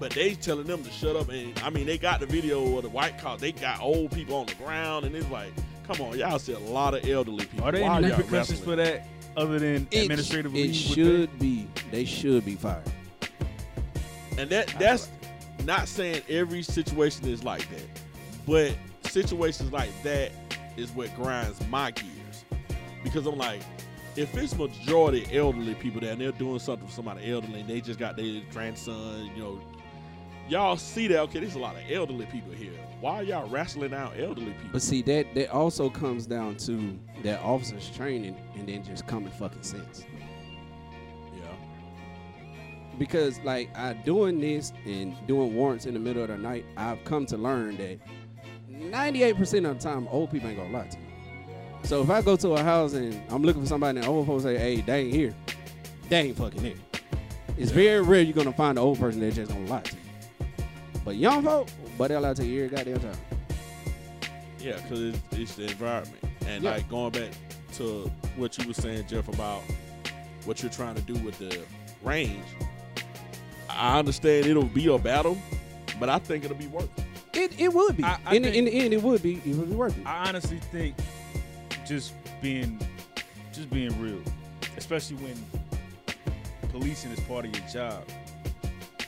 But they telling them to shut up. And I mean, they got the video of the white cops. They got old people on the ground. And it's like, come on, y'all see a lot of elderly people. Are there Why any y'all repercussions for that other than It, administrative it should be. They should be fired. And that that's not saying every situation is like that, but situations like that is what grinds my gears. Because I'm like, if it's majority elderly people there and they're doing something for somebody elderly and they just got their grandson, you know, y'all see that, okay, there's a lot of elderly people here. Why are y'all wrestling out elderly people? But see that that also comes down to that officer's training and then just common fucking sense. yeah. because like I doing this and doing warrants in the middle of the night, I've come to learn that 98% of the time old people ain't gonna lie to you. So if I go to a house and I'm looking for somebody and the old folks say, hey, they ain't here, they ain't fucking here. It's very rare you're gonna find an old person that just gonna lie to you. But young folk, but they'll lie to you every goddamn time. Yeah, because it's, it's the environment. And Yeah. like going back to what you were saying, Jeff, about what you're trying to do with the range. I understand it'll be a battle, but I think it'll be worth it. It, it would be. I- I in, the, in the end, it would be. It would be worth it. I honestly think just being just being real, especially when policing is part of your job,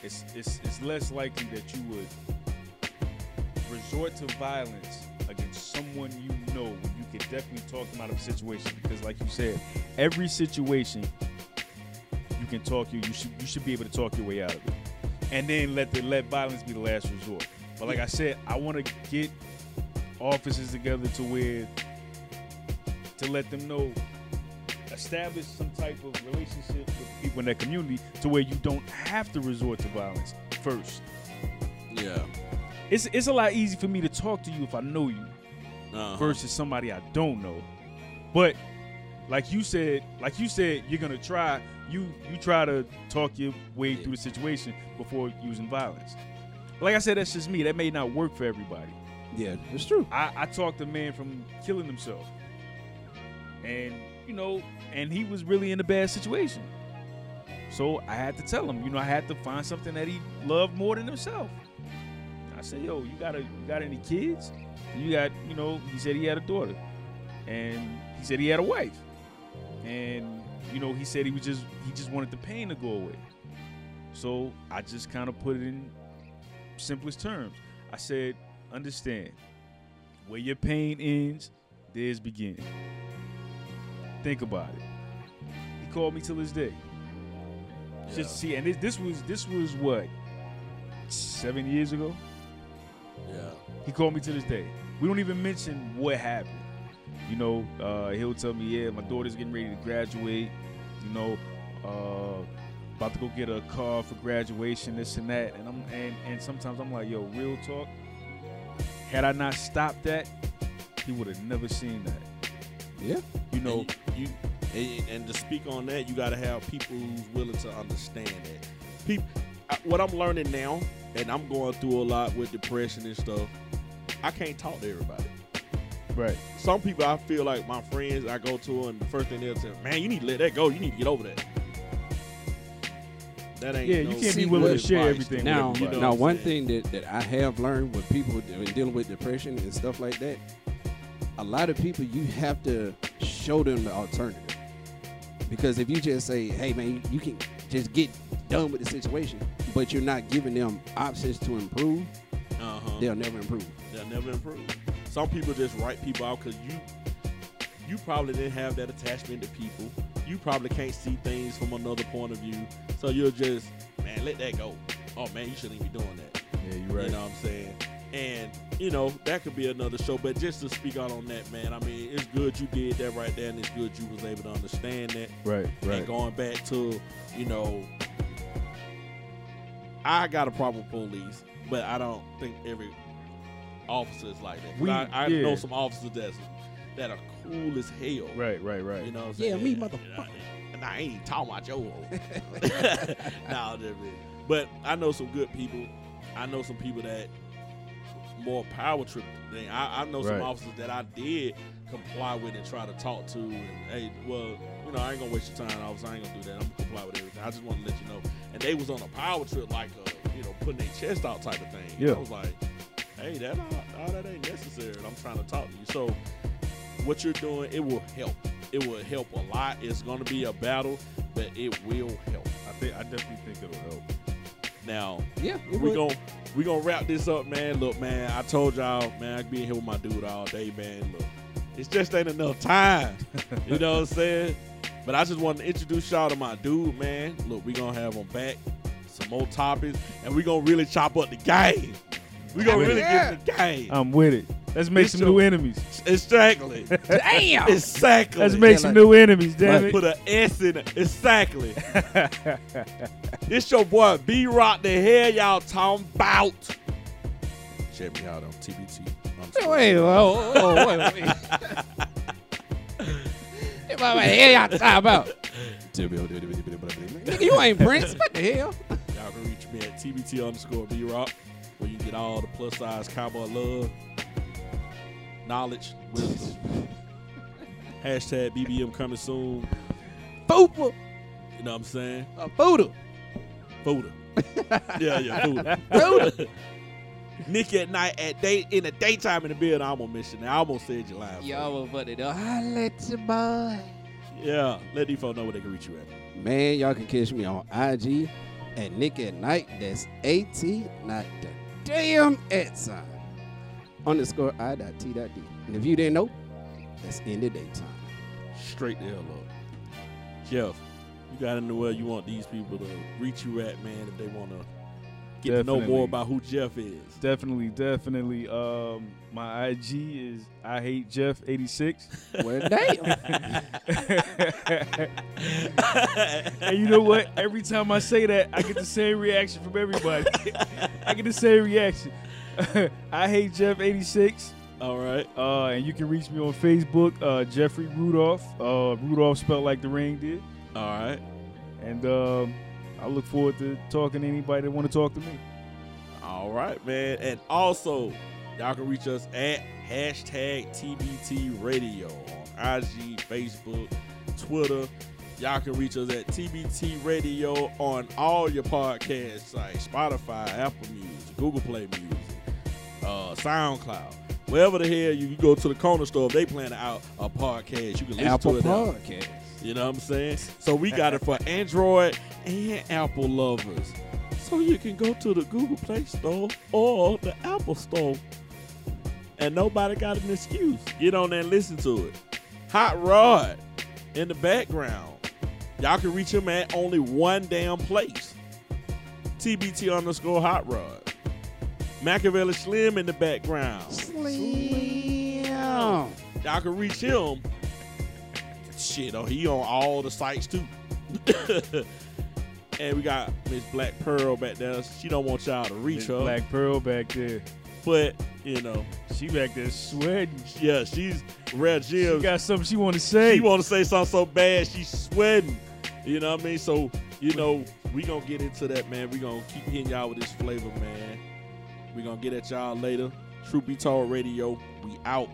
it's it's it's less likely that you would resort to violence against someone you know you can definitely talk them out of a situation because like you said, every situation you can talk you you should you should be able to talk your way out of it. And then let the let violence be the last resort. But like I said, I want to get officers together to where to let them know establish some type of relationship with people in that community to where you don't have to resort to violence first. Yeah. It's it's a lot easier for me to talk to you if I know you Uh-huh. versus somebody I don't know. But like you said, like you said, you're gonna try. You you try to talk your way through the situation before using violence. Like I said, that's just me. That may not work for everybody. Yeah, it's true. I, I talked a man from killing himself. And, you know, and he was really in a bad situation. So I had to tell him, you know, I had to find something that he loved more than himself. I said, yo, you got a, you got any kids? You got, you know, he said he had a daughter. And he said he had a wife. And, you know, he said he was just he just wanted the pain to go away. So I just kind of put it in simplest terms. I said, understand, where your pain ends, theirs begin. Think about it. He called me till this day. Just see, and this, this was this was what seven years ago. Yeah. He called me to this day. We don't even mention what happened. You know, uh, he'll tell me, yeah, my daughter's getting ready to graduate. You know, uh, about to go get a car for graduation, this and that. And I'm and and sometimes I'm like, yo, real talk. Had I not stopped that, he would have never seen that. Yeah. You know, And you, you and, and to speak on that, you got to have people who's willing to understand that. People, I, what I'm learning now, and I'm going through a lot with depression and stuff. I can't talk to everybody. right? Some people I feel like my friends I go to, and the first thing they'll say, "Man, you need to let that go. You need to get over that." That ain't Yeah, no you can't be willing to share everything. Now, with you know now one saying? thing that, that I have learned with people when dealing with depression and stuff like that, a lot of people you have to show them the alternative. Because if you just say, "Hey, man, you can just get done with the situation," but you're not giving them options to improve, Uh-huh. they'll never improve. They'll never improve. Some people just write people out because you you probably didn't have that attachment to people. you probably can't see things from another point of view. So you're just, man, let that go. Oh man, you shouldn't be doing that. Yeah, you're right. You know what I'm saying? And you know that could be another show. But just to speak out on that, man, I mean, it's good you did that right there, and it's good you was able to understand that. right, right. And going back to, you know, I got a problem with police, but I don't think every officer is like that. We- I, I yeah. know some officers that's that are cool as hell. Right, right, right. You know what I'm Yeah, saying? me, motherfucker. Nah, I ain't talking about your hoe. nah, I'm just but I know some good people. I know some people that more power trip than I, I know some Right. officers that I did comply with and try to talk to. And hey, well, you know, I ain't gonna waste your time, officer. I ain't gonna do that. I'm gonna comply with everything. I just want to let you know. And they was on a power trip, like uh, you know, putting their chest out type of thing. Yeah. I was like, hey, that all, all that ain't necessary. And I'm trying to talk to you. So what you're doing, it will help. It will help a lot. It's going to be a battle, but it will help. I think I definitely think it'll help. Now Yeah, it we would. gon' we gonna wrap this up, man. Look, man, I told y'all, man, I be here with my dude all day, man. Look, it's just ain't enough time. you know what I'm saying? But I just want to introduce y'all to my dude, man. Look, we gonna have him back, some more topics, and we gonna really chop up the game. We gonna really get in the game. I'm with it. Let's make It's some your- new enemies. exactly. Damn. exactly. Let's make Yeah, some like- new enemies, damn Put it. an S in it. Exactly. It's your boy B Rock. The hell y'all talking about? Check me out on TBT. underscore. Wait, oh, oh, wait, wait. What the hell y'all talking about? Nigga, you ain't Prince. What the hell? Y'all can reach me at TBT underscore B Rock, where you get all the plus size cowboy love, knowledge, wisdom. Hashtag BBM coming soon. Fupa. You know what I'm saying? A Fuda. Fuda. yeah, yeah, Fuda. Fuda. Nick at night at day in the daytime in the building. I almost missed it. I almost said your line. Y'all were funny though. Holla let your boy. Yeah, let these folks know where they can reach you at. Man, y'all can catch me on IG at Nick at Night. That's AT, not the damn at sign. Underscore I dot T dot D. And if you didn't know, that's in the daytime. Straight the hell up. Jeff, you got anywhere you want these people to reach you at, man, if they want to get to know more about who Jeff is. Definitely, definitely. Um, my IG is I hate Jeff eighty six. Well, damn. and you know what? Every time I say that, I get the same reaction from everybody. I get the same reaction. I hate Jeff eighty six. All right. Uh, and you can reach me on Facebook, uh, Jeffrey Rudolph. Uh, Rudolph spelled like the rain did. All right. And um, I look forward to talking to anybody that want to talk to me. All right, man. And also, y'all can reach us at hashtag TBT Radio on IG, Facebook, Twitter. Y'all can reach us at TBT Radio on all your podcast sites Spotify, Apple Music, Google Play Music, uh, SoundCloud. Wherever the hell you, you go to the corner store, if they plan out a podcast, you can listen Apple to it. there. Podcast. You know what I'm saying? So we got it for Android and Apple lovers. So you can go to the Google Play Store or the Apple Store. And nobody got an excuse. Get on there and listen to it. Hot Rod in the background. Y'all can reach him at only one damn place. TBT underscore Hot Rod. Machiavelli Slim in the background. Slim. Y'all can reach him. Shit, oh, he on all the sites too. and we got Miss Black Pearl back there. She don't want y'all to reach Miss her, Black Pearl back there. but you know, She back there sweating. yeah, she's Red She got something she want to say. She want to say something so bad, she's sweating. You know what I mean? So you know, we gonna get into that, man. We gonna keep hitting y'all with this flavor, man. We gonna get at y'all later. Truth Be Told Radio, we out.